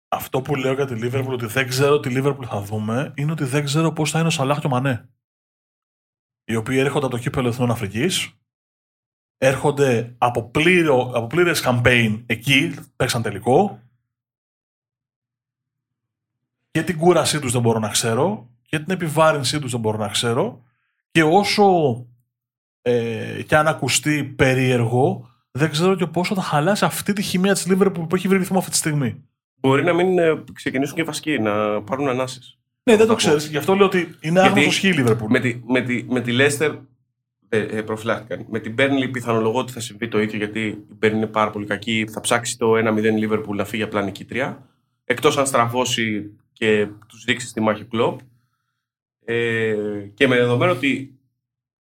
Speaker 2: Αυτό που λέω για τη Liverpool ότι δεν ξέρω τι Liverpool θα δούμε είναι ότι δεν ξέρω πώς θα είναι ο Σαλάχ και ο Μανέ. Οι οποίοι έρχονται από το κύπελο Εθνών Αφρικής, έρχονται από, πλήρω, από πλήρες campaign εκεί, παίξαν τελικό. Και την κούρασή τους δεν μπορώ να ξέρω και την επιβάρυνσή τους δεν μπορώ να ξέρω και όσο ε, και αν ακουστεί περίεργο δεν ξέρω και πόσο θα χαλάσει αυτή τη χημεία της Liverpool που έχει βρει ρυθμό αυτή τη στιγμή.
Speaker 1: Μπορεί να μην ε, ξεκινήσουν και βασικοί, να πάρουν ανάσες.
Speaker 2: Ναι, δεν το
Speaker 1: Θα πω.
Speaker 2: ξέρεις. Γι' αυτό λέω ότι είναι
Speaker 1: Γιατί
Speaker 2: άγνωστο σχή η Liverpool.
Speaker 1: Με τη, με τη, με τη Leicester ε, ε, προφυλάχτηκαν. Με την Burnley πιθανολογώ ότι θα συμβεί το ίδιο γιατί η Burnley είναι πάρα πολύ κακή. Θα ψάξει το 1-0 Liverpool να φύγει απλά νικήτρια. Εκτός αν στραβώσει και τους ρίξει στη μάχη κλόπ. Ε, και με δεδομένο ότι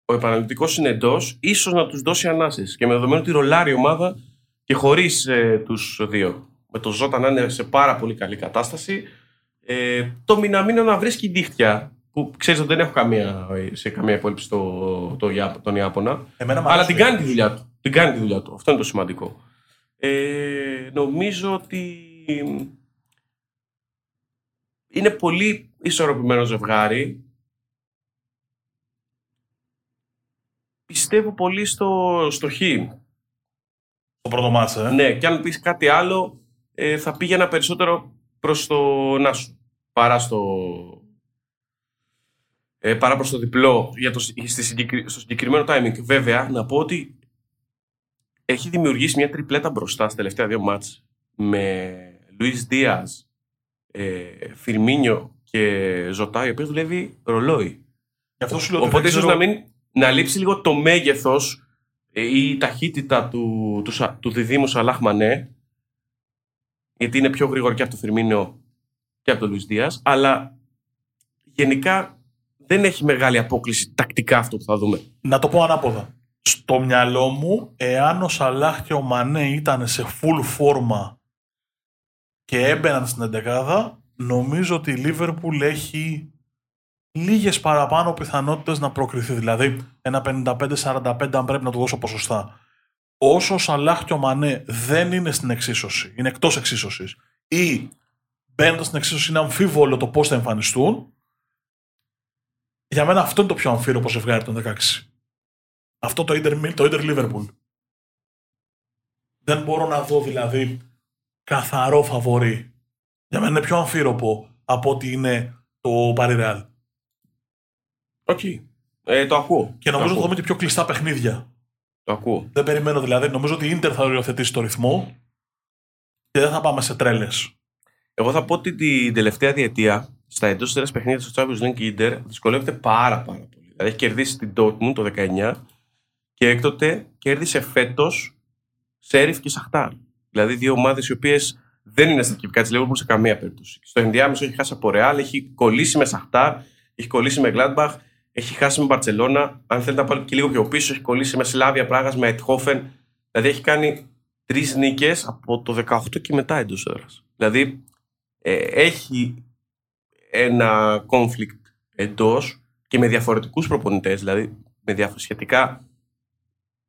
Speaker 1: ο επαναληπτικός είναι εντός, ίσως να τους δώσει ανάσες. Και με δεδομένο ότι ρολάρει η ομάδα και χωρίς ε, τους δύο. Με το Ζώτα να είναι σε πάρα πολύ καλή κατάσταση. Ε, το Μιναμίνο να βρίσκει δίχτυα που ξέρεις ότι δεν έχω καμία, σε καμία υπόλοιψη το, το, Ιάπ- τον Ιάπωνα.
Speaker 2: Εμένα μ'
Speaker 1: Αλλά
Speaker 2: αρέσει.
Speaker 1: την κάνει τη δουλειά του. Την κάνει τη δουλειά του. Αυτό είναι το σημαντικό. Ε, νομίζω ότι είναι πολύ ισορροπημένο ζευγάρι. Πιστεύω πολύ στο, στο χ.
Speaker 2: Το πρώτο μάτσα, ε.
Speaker 1: Ναι, και αν πεις κάτι άλλο, ε, θα πήγαινα περισσότερο προς το Νάσου παρά στο, ε, παρά προς το διπλό για το, στη συγκεκρι- στο συγκεκριμένο timing. Βέβαια, να πω ότι έχει δημιουργήσει μια τριπλέτα μπροστά στα τελευταία δύο μάτς με Λουίς Δίας, ε, Φιρμίνιο και Ζωτά, η οποία δουλεύει ρολόι.
Speaker 2: Γι' αυτό σου λέω ότι
Speaker 1: Οπότε
Speaker 2: δεν
Speaker 1: ίσως
Speaker 2: ξέρω-
Speaker 1: να, μην, να λείψει λίγο το μέγεθος ε, ή η ταχύτητα του, του, Σα- του διδήμου Σαλάχ Μανέ, γιατί είναι πιο γρήγορο και από το Φιρμίνιο και από τον Λουίς Δίας, αλλά γενικά δεν έχει μεγάλη απόκληση τακτικά αυτό που θα δούμε.
Speaker 2: Να το πω ανάποδα. Στο μυαλό μου, εάν ο Σαλάχ και ο Μανέ ήταν σε full φόρμα και έμπαιναν στην εντεκάδα, νομίζω ότι η Λίβερπουλ έχει λίγες παραπάνω πιθανότητες να προκριθεί. Δηλαδή, ένα 55-45 αν πρέπει να του δώσω ποσοστά. Όσο ο Σαλάχ και ο Μανέ δεν είναι στην εξίσωση, είναι εκτός εξίσωσης, ή μπαίνοντας στην εξίσωση είναι αμφίβολο το πώς θα εμφανιστούν, για μένα αυτό είναι το πιο αμφίρροπο ζευγάρι των 16. Αυτό το Inter, Mil- το Inter Liverpool. Δεν μπορώ να δω δηλαδή καθαρό φαβορί. Για μένα είναι πιο αμφίρροπο από ότι είναι το Paris Real.
Speaker 1: OK. Ε, το ακούω.
Speaker 2: Και νομίζω
Speaker 1: το
Speaker 2: ότι θα
Speaker 1: ακούω.
Speaker 2: δούμε και πιο κλειστά παιχνίδια.
Speaker 1: Το ακούω.
Speaker 2: Δεν περιμένω δηλαδή. Νομίζω ότι η Inter θα οριοθετήσει το ρυθμό και δεν θα πάμε σε τρέλες.
Speaker 1: Εγώ θα πω ότι την τελευταία διετία στα εντός έδρα παιχνίδια στο Champions League και η Inter δυσκολεύεται πάρα, πάρα πολύ. Δηλαδή έχει κερδίσει την Dortmund το 19 και έκτοτε κέρδισε φέτος Σέριφ και Σαχτάρ. Δηλαδή δύο ομάδες οι οποίες δεν είναι στα κυβικά της Liverpool σε καμία περίπτωση. Στο ενδιάμεσο έχει χάσει από Ρεάλ, έχει κολλήσει με Σαχτάρ, έχει κολλήσει με Gladbach, έχει χάσει με Μπαρσελόνα. Αν θέλετε να πάω και λίγο πιο πίσω, έχει κολλήσει με Σλάβια Πράγα, με Αιτχόφεν. Δηλαδή έχει κάνει τρεις νίκες από το 18 και μετά εντός έδρα. Δηλαδή ε, έχει ένα conflict εντός και με διαφορετικούς προπονητές, δηλαδή με διαφο- σχετικά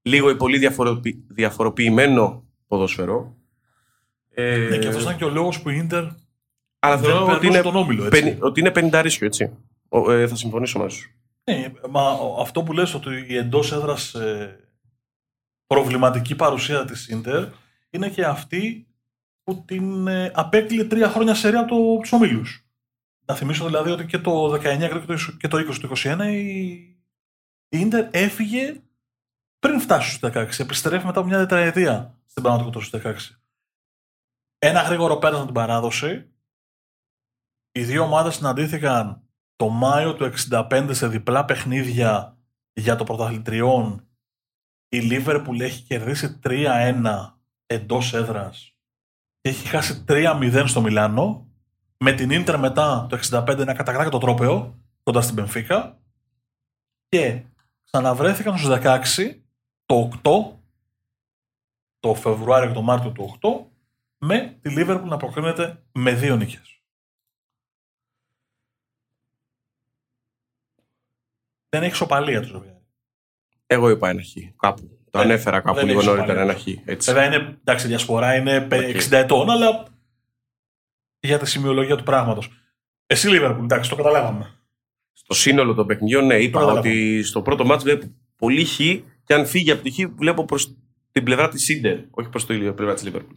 Speaker 1: λίγο ή πολύ διαφοροποιη- διαφοροποιημένο ποδόσφαιρο. Ε,
Speaker 2: Ναι, και αυτός ήταν και ο λόγος που η Inter
Speaker 1: αλλά
Speaker 2: δεν
Speaker 1: θεωρώ ότι
Speaker 2: περνούσε
Speaker 1: είναι,
Speaker 2: τον όμιλο. Έτσι.
Speaker 1: πενι- ότι είναι 50 έτσι. Ο, ε, θα συμφωνήσω μαζί σου.
Speaker 2: Ναι, μα ο- αυτό που λες ότι η εντός έδρας προβληματική παρουσία της Ίντερ είναι και αυτή που την ε, απέκλειε τρία χρόνια σερία από το, τους ομίλους. Να θυμίσω δηλαδή ότι και το 19 και το 20 και το 20 το 21 η, η Ίντερ έφυγε πριν φτάσει στους 16. Επιστρέφει μετά από μια τετραετία στην πραγματικότητα στους 16. Ένα γρήγορο πέρασμα την παράδοση. Οι δύο ομάδες συναντήθηκαν το Μάιο του 65 σε διπλά παιχνίδια για το πρωταθλητριόν η Λίβερπουλ έχει κερδίσει 3-1 εντός έδρας και έχει χάσει 3-0 στο Μιλάνο με την Ίντερ μετά το 65 να καταγράφει το τρόπεο κοντά στην Πενφύκα και ξαναβρέθηκαν στους 16 το 8 το Φεβρουάριο και το Μάρτιο του 8 με τη Λίβερπουλ να προκρίνεται με δύο νίκες. Δεν έχει σοπαλία το ζευγάρι.
Speaker 1: Εγώ είπα ένα χ. Κάπου. Το
Speaker 2: Δεν-
Speaker 1: ανέφερα κάπου
Speaker 2: δεν
Speaker 1: λίγο
Speaker 2: έχει
Speaker 1: νωρίτερα
Speaker 2: σοβαρή.
Speaker 1: ένα χ. Έτσι.
Speaker 2: Βέβαια είναι, εντάξει, η διασπορά είναι πε-
Speaker 1: Οκ.
Speaker 2: 60 ετών, αλλά για τη σημειολογία του πράγματος. Εσύ, Λίβερπουλ, εντάξει, το καταλάβαμε.
Speaker 1: Στο σύνολο των παιχνιδιών, ναι, είπα
Speaker 2: Παρακαλώ.
Speaker 1: ότι στο πρώτο μάτς βλέπω πολύ χ και αν φύγει από τη χ βλέπω προς την πλευρά της Ίντερ, όχι προς την πλευρά της Λίβερπουλ.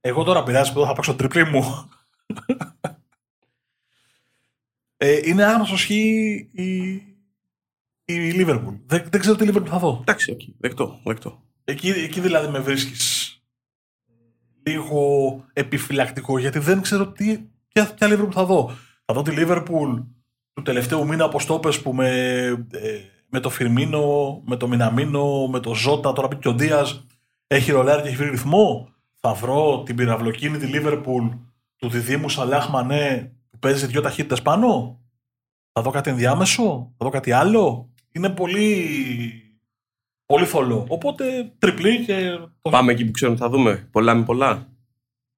Speaker 2: Εγώ τώρα πειράζει που εδώ θα παίξω τριπλή μου. Ε, είναι άγνωστος χ η, η Λίβερπουλ. Δεν, δεν ξέρω τι Λίβερπουλ θα δω.
Speaker 1: Εντάξει, οκ, δεκτό, δεκτό.
Speaker 2: Εκεί, εκεί δηλαδή με βρίσκεις λίγο επιφυλακτικό γιατί δεν ξέρω τι, ποια, ποια Liverpool θα δω. Θα δω τη Liverpool του τελευταίου μήνα από στόπες που με, ε, με το Φιρμίνο, με το Μιναμίνο, με το Ζώτα, τώρα και ο Δίας έχει ρολάρει και έχει βρει ρυθμό. Θα βρω την πυραυλοκίνητη Liverpool του διδήμου Σαλάχ Μανέ που παίζει δύο ταχύτητες πάνω; Θα δω κάτι ενδιάμεσο, θα δω κάτι άλλο; Είναι πολύ, πολύ θολό. Οπότε τριπλή και το
Speaker 1: Πάμε εκεί που ξέρουμε ότι θα δούμε. Πολλά με πολλά.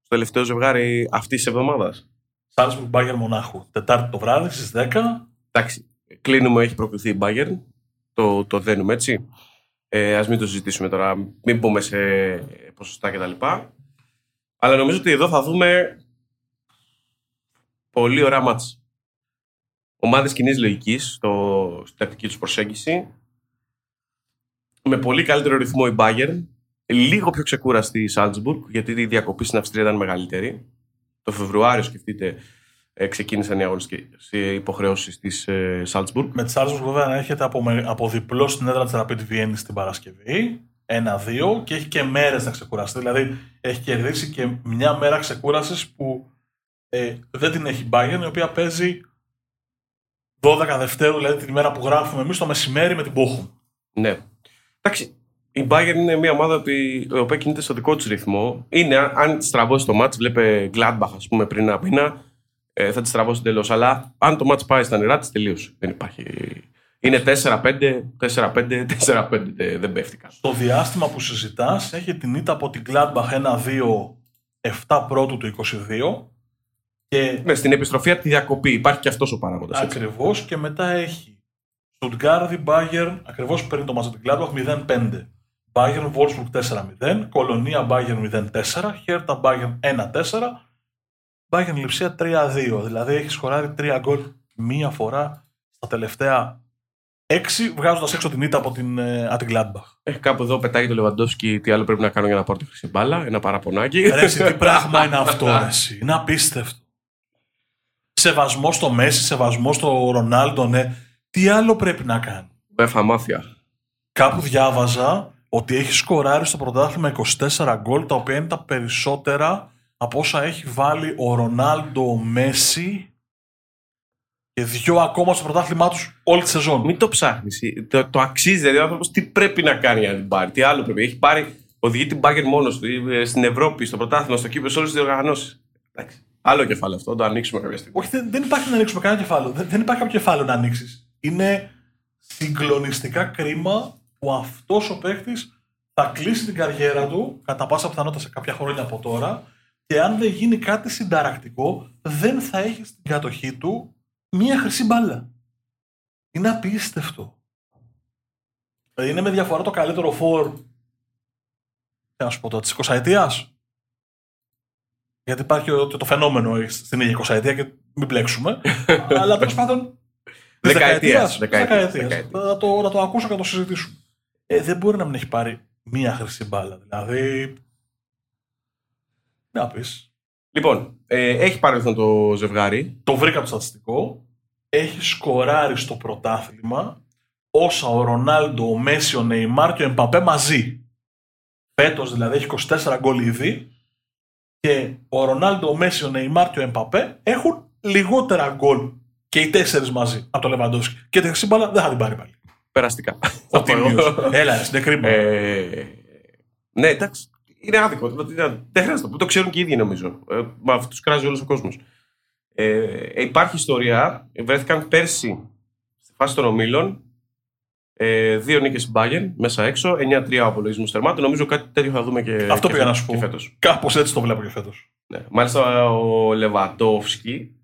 Speaker 1: Στο τελευταίο ζευγάρι αυτής της εβδομάδας.
Speaker 2: Σάλσμπουργκ Μπάγκερ Μονάχου. Τετάρτη το βράδυ στις 10.
Speaker 1: Εντάξει, κλείνουμε, έχει προκριθεί η Bayern. Το, το δένουμε έτσι. Ε, ας μην το συζητήσουμε τώρα, μην μπούμε σε ποσοστά κτλ. Αλλά νομίζω ότι εδώ θα δούμε πολύ ωραία μάτς. Ομάδες κοινής λογικής στο, στην τακτική τους προσέγγιση. Με πολύ καλύτερο ρυθμό η Bayern. Λίγο πιο ξεκούραστη η Σάλτσμπουργκ, γιατί η διακοπή στην Αυστρία ήταν μεγαλύτερη. Το Φεβρουάριο, σκεφτείτε, ε, ξεκίνησαν οι αγωνιστικές υποχρεώσεις της ε, Σάλτσμπουργκ.
Speaker 2: Με τη Σάλτσμπουργκ, βέβαια, να έρχεται από, με- από διπλό στην έδρα της Rapid Βιέννη την Παρασκευή. Ένα-δύο και έχει και μέρες να ξεκουραστεί. Δηλαδή έχει κερδίσει και μια μέρα ξεκούρασης που ε, δεν την έχει η Bayern, η οποία παίζει 12 Δευτέρου, δηλαδή την ημέρα που γράφουμε εμείς το μεσημέρι με την Bochum.
Speaker 1: Ναι. Εντάξει, η Bayern είναι μια ομάδα που η οποία κινείται στο δικό της ρυθμό. Είναι, αν- αν της τραβώσει το μάτς, βλέπε Gladbach, ας πούμε, πριν ένα μήνα, ε, θα της τραβώσει τελείως. Αλλά αν το μάτς πάει στα νερά της, τελείωσε. Δεν υπάρχει. Είναι 4-5, 4-5, 4-5. δεν- Δεν πέφτει καν.
Speaker 2: Το διάστημα που συζητάς έχει την ήττα από την Gladbach 1-2 7 πρώτου του 22 και
Speaker 1: Ναι, στην επιστροφή από τη διακοπή υπάρχει και αυτός ο παράγοντας.
Speaker 2: Ακριβώς και μετά έχει Στουτγκάρδη, Bayern, ακριβώς πριν το μαζί την Gladbach 0-5. Bayern, Wolfsburg 4-0, Κολονία, Bayern 0-4, Χέρτα, Bayern 1-4, Bayern Λιψία 3-2. Δηλαδή έχει σκοράρει 3 γκολ μία φορά στα τελευταία 6, βγάζοντας έξω την ήττα από την, ε, από την Gladbach.
Speaker 1: Ε, κάπου εδώ πετάει το Λεβαντόφσκι τι άλλο πρέπει να κάνω για να πάρω τη χρυσή μπάλα. Ένα παραπονάκι.
Speaker 2: Ρε, εσύ, τι πράγμα είναι αυτό, ρε, εσύ. Είναι απίστευτο. Σεβασμό στο Μέση, σεβασμό στο Ρονάλντο, ναι. Τι άλλο πρέπει να κάνει;
Speaker 1: Έφα μάφια.
Speaker 2: Κάπου διάβαζα ότι έχει σκοράρει στο πρωτάθλημα 24 γκολ, τα οποία είναι τα περισσότερα από όσα έχει βάλει ο Ρονάλντο, ο Μέση και δυο ακόμα στο πρωτάθλημά τους όλη τη σεζόν.
Speaker 1: Μην το ψάχνεις. Το, το αξίζει δηλαδή ο άνθρωπος τι πρέπει να κάνει για να την πάρει. Τι άλλο πρέπει. Έχει πάρει, οδηγεί την Bayern μόνος του ε, στην Ευρώπη, στο πρωτάθλημα, στο κύπελο, σε όλες τις διοργανώσεις. Άλλο κεφάλαιο αυτό, το ανοίξουμε κάποια στιγμή.
Speaker 2: Όχι, δεν, δεν υπάρχει να ανοίξουμε κανένα κεφάλαιο. Δεν, δεν υπάρχει κάποιο κεφάλαιο να ανοίξεις. Είναι συγκλονιστικά κρίμα που αυτός ο παίκτης θα κλείσει την καριέρα του κατά πάσα πιθανότητα σε κάποια χρόνια από τώρα και αν δεν γίνει κάτι συνταρακτικό, δεν θα έχει στην κατοχή του μία χρυσή μπάλα. Είναι απίστευτο. Δηλαδή είναι με διαφορά το καλύτερο φόρ. Τι να σου πω τώρα, της 20 ετία. Γιατί υπάρχει το, το φαινόμενο στην ίδια 20 ετία και μην μπλέξουμε. αλλά τέλος πάντων. της
Speaker 1: Δεκαετίας,
Speaker 2: δεκαετίας,
Speaker 1: δεκαετίας,
Speaker 2: δεκαετίας.
Speaker 1: δεκαετίας.
Speaker 2: Να το, να το ακούσω και να το συζητήσουμε. Ε, δεν μπορεί να μην έχει πάρει μία χρυσή μπάλα. Δηλαδή. Να πεις.
Speaker 1: Λοιπόν, ε, έχει παρελθόν το ζευγάρι.
Speaker 2: Το βρήκα το στατιστικό. Έχει σκοράρει στο πρωτάθλημα όσα ο Ρονάλντο, ο Μέση, ο Νεϊμάρ και ο Εμπαπέ μαζί. Φέτος δηλαδή έχει 24 γκολ ήδη. Και ο Ρονάλντο, ο Μέση, ο Νεϊμάρ και ο Εμπαπέ έχουν λιγότερα γκολ και οι τέσσερις μαζί από το Λεβαντόφσκι. Και τη χρυσή μπάλα δεν θα την πάρει πάλι.
Speaker 1: Περαστικά.
Speaker 2: Ο Τίμιος. Έλα, είναι κρίμα.
Speaker 1: Ε, ναι, εντάξει. Είναι άδικο. Δηλαδή, Δεν χρειάζεται να το πω. Το ξέρουν και οι ίδιοι νομίζω. Ε, μα αυτούς κράζει όλος ο κόσμος. Ε, υπάρχει ιστορία. Βρέθηκαν πέρσι στη φάση των ομίλων. Ε, δύο νίκες στην Bayern, μέσα έξω. 9-3 ο απολογισμός τερμάτων. Νομίζω κάτι τέτοιο θα δούμε και,
Speaker 2: Αυτό
Speaker 1: και,
Speaker 2: πήγα να
Speaker 1: φε-
Speaker 2: σου πω.
Speaker 1: και φέτος.
Speaker 2: Κάπως έτσι το βλέπω και φέτος.
Speaker 1: Ναι. Μάλιστα ο Λεβαντόφσκι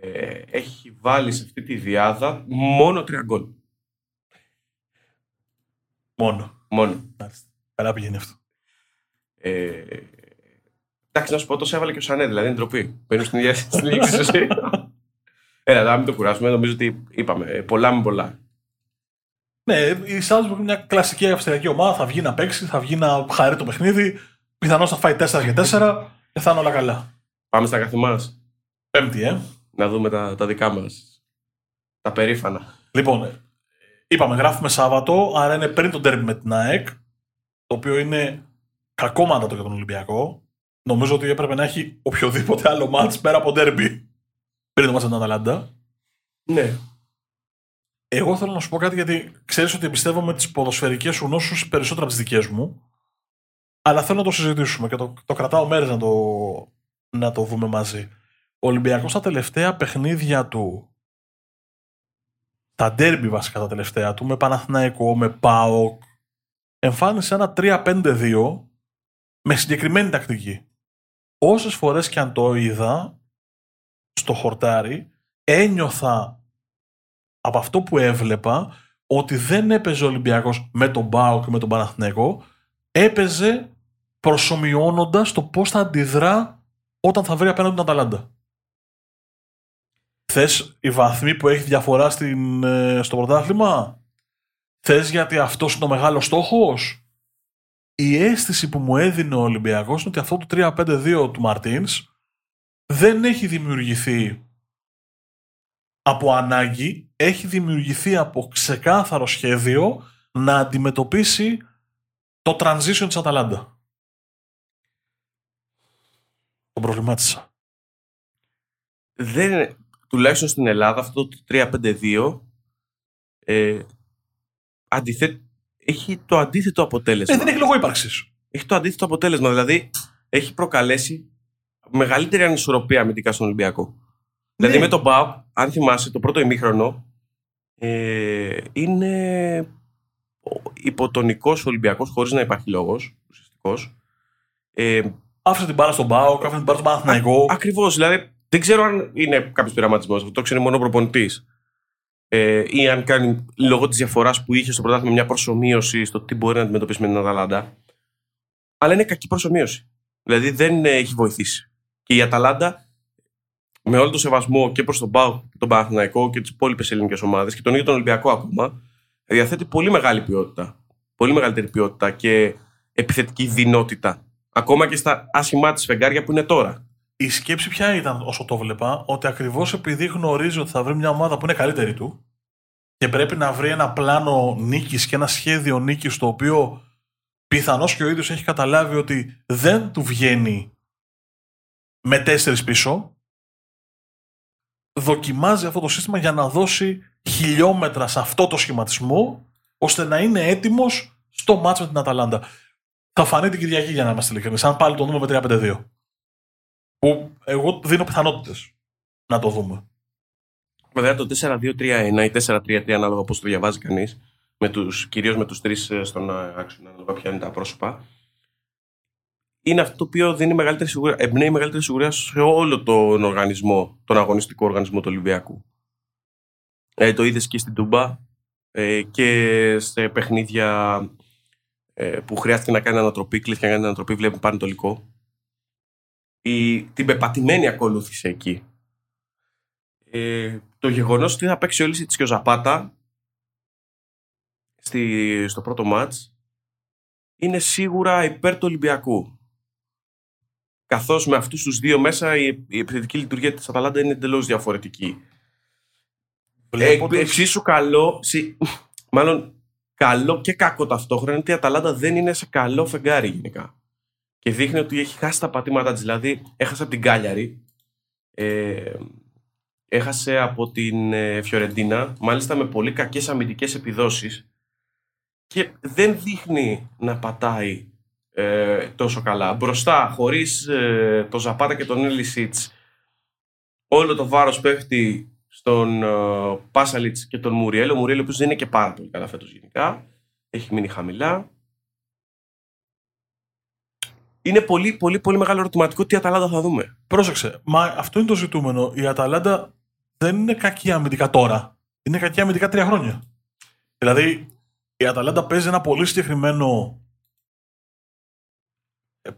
Speaker 1: ε, έχει βάλει σε αυτή τη διάδα μόνο τρία γκολ.
Speaker 2: Μόνο.
Speaker 1: Μόνο.
Speaker 2: Μάλιστα. Καλά πηγαίνει αυτό.
Speaker 1: Ε, εντάξει, να σου πω, τόσο έβαλε και ο Σανέ, δηλαδή είναι ντροπή. Παίρνεις στην ίδια στην ίδια εξίσωση. Έλα, να μην το κουράσουμε. Νομίζω ότι είπαμε ε, πολλά με πολλά.
Speaker 2: Ναι, η Σάλτσμπουργκ είναι μια κλασική αυστριακή ομάδα. Θα βγει να παίξει, θα βγει να χαρεί το παιχνίδι. Πιθανώς θα φάει 4 για 4 και θα είναι όλα καλά.
Speaker 1: Πάμε στα καθημάς
Speaker 2: Πέμπτη, ε.
Speaker 1: να δούμε τα, τα δικά μας. Τα περήφανα.
Speaker 2: Λοιπόν, ε, είπαμε, γράφουμε Σάββατο, άρα είναι πριν το τέρμι με την ΑΕΚ, το οποίο είναι κακό μάντατο για τον Ολυμπιακό. Νομίζω ότι έπρεπε να έχει οποιοδήποτε άλλο μάτς πέρα από τέρμι πριν το μάτς με την Αταλάντα.
Speaker 1: Ναι.
Speaker 2: Εγώ θέλω να σου πω κάτι γιατί ξέρεις ότι εμπιστεύομαι τις ποδοσφαιρικές σου γνώσεις περισσότερο από τις δικές μου. Αλλά θέλω να το συζητήσουμε και το, το κρατάω μέρες να το, να το δούμε μαζί. Ο Ολυμπιακός στα τελευταία παιχνίδια του τα ντέρμπι βασικά τα τελευταία του με Παναθηναϊκό, με ΠΑΟΚ εμφάνισε ένα 3-5-2 με συγκεκριμένη τακτική. Όσες φορές και αν το είδα στο χορτάρι ένιωθα από αυτό που έβλεπα ότι δεν έπαιζε ο Ολυμπιακός με τον ΠΑΟΚ και με τον Παναθηναϊκό έπαιζε προσωμιώνοντας το πώς θα αντιδρά όταν θα βρει απέναντι την Αταλάντα. Θες οι βαθμοί που έχει διαφορά στην, ε, στο πρωτάθλημα; Θες γιατί αυτός είναι ο μεγάλος στόχος; η αίσθηση που μου έδινε ο Ολυμπιακός είναι ότι αυτό το 3-5-2 του Μαρτίνς δεν έχει δημιουργηθεί από ανάγκη, έχει δημιουργηθεί από ξεκάθαρο σχέδιο να αντιμετωπίσει το transition της Αταλάντα. Το προβλημάτισα.
Speaker 1: Δεν, τουλάχιστον στην Ελλάδα αυτό το 3-5-2 ε, έχει το αντίθετο αποτέλεσμα.
Speaker 2: Ε, δεν έχει λόγο ύπαρξης.
Speaker 1: Έχει το αντίθετο αποτέλεσμα. Δηλαδή έχει προκαλέσει μεγαλύτερη ανισορροπία αμυντικά στον Ολυμπιακό. Ναι. Δηλαδή με τον Μπάουκ, αν θυμάσαι, το πρώτο ημίχρονο ε, είναι υποτονικός Ολυμπιακός χωρίς να υπάρχει λόγος ουσιαστικός.
Speaker 2: Ε, άφησε την μπάλα στον Μπάουκ, άφησε την μπάλα στον Παναθηναϊκό.
Speaker 1: Ακριβώς. Δηλαδή δεν ξέρω αν είναι κάποιος πειραματισμός. Αυτό το ξέρει μόνο ο προπονητής. Ε, ή αν κάνει λόγω της διαφοράς που είχε στο πρωτάθλημα μια προσωμείωση στο τι μπορεί να αντιμετωπίσει με την Αταλάντα. Αλλά είναι κακή προσωμείωση. Δηλαδή δεν έχει βοηθήσει. Και η Αταλάντα, με όλο το σεβασμό και προς τον Πάο, τον Παναθηναϊκό και τις υπόλοιπες ελληνικές ομάδες και τον ίδιο τον Ολυμπιακό ακόμα, διαθέτει πολύ μεγάλη ποιότητα. Πολύ μεγαλύτερη ποιότητα και επιθετική δυνότητα. Ακόμα και στα άσχημά της φεγγάρια που είναι τώρα.
Speaker 2: Η σκέψη ποια ήταν όσο το βλέπα, ότι ακριβώς επειδή γνωρίζει ότι θα βρει μια ομάδα που είναι καλύτερη του και πρέπει να βρει ένα πλάνο νίκης και ένα σχέδιο νίκης το οποίο πιθανώς και ο ίδιος έχει καταλάβει ότι δεν του βγαίνει με τέσσερις πίσω, δοκιμάζει αυτό το σύστημα για να δώσει χιλιόμετρα σε αυτό το σχηματισμό, ώστε να είναι έτοιμος στο μάτσο με την Αταλάντα. Θα φανεί την Κυριακή για να είμαστε ειλικρινείς. Αν πάλι το δούμε με 3-5-2. Που εγώ δίνω πιθανότητες να το δούμε.
Speaker 1: Βέβαια το 4-2-3-1 ή 4-3-3 ανάλογα πώς το διαβάζει κανείς, κυρίως με τους τρεις ε, στον άξονα, ανάλογα ποια είναι τα πρόσωπα, είναι αυτό το οποίο δίνει μεγαλύτερη σιγουριά, εμπνέει μεγαλύτερη σιγουριά σε όλο τον οργανισμό, τον αγωνιστικό οργανισμό του Ολυμπιακού. Ε, το είδες και στην Τούμπα ε, και σε παιχνίδια ε, που χρειάστηκε να κάνει ανατροπή, κλείθηκε να κάνει ανατροπή, βλέπουμε πάνω το λικό. Η, την πεπατημένη ακολούθησε εκεί. Ε, το γεγονός ότι θα παίξει όλη τη και ο Ζαπάτα στη, στο πρώτο μάτς είναι σίγουρα υπέρ του Ολυμπιακού. Καθώς με αυτούς τους δύο μέσα η, η επιθετική λειτουργία της Αταλάντα είναι εντελώς διαφορετική. Ε, εξίσου καλό, μάλλον καλό και κακό ταυτόχρονα, ότι η Αταλάντα δεν είναι σε καλό φεγγάρι γενικά. Και δείχνει ότι έχει χάσει τα πατήματά της. Δηλαδή, έχασε από την Κάλιαρη, ε, έχασε από την ε, Φιωρεντίνα, μάλιστα με πολύ κακές αμυντικές επιδόσεις και δεν δείχνει να πατάει ε, τόσο καλά. Μπροστά, χωρίς ε, το Ζαπάτα και τον Ελισίτς, όλο το βάρος πέφτει στον ε, Πάσαλιτς και τον Μουριέλ. Ο Μουριέλ, ο δεν είναι και πάρα πολύ καλά φέτος γενικά, έχει μείνει χαμηλά. Είναι πολύ, πολύ, πολύ μεγάλο ερωτηματικό τι Αταλάντα θα δούμε.
Speaker 2: Πρόσεξε. Μα αυτό είναι το ζητούμενο. Η Αταλάντα δεν είναι κακή αμυντικά τώρα. Είναι κακή αμυντικά τρία χρόνια. Δηλαδή, η Αταλάντα παίζει ένα πολύ συγκεκριμένο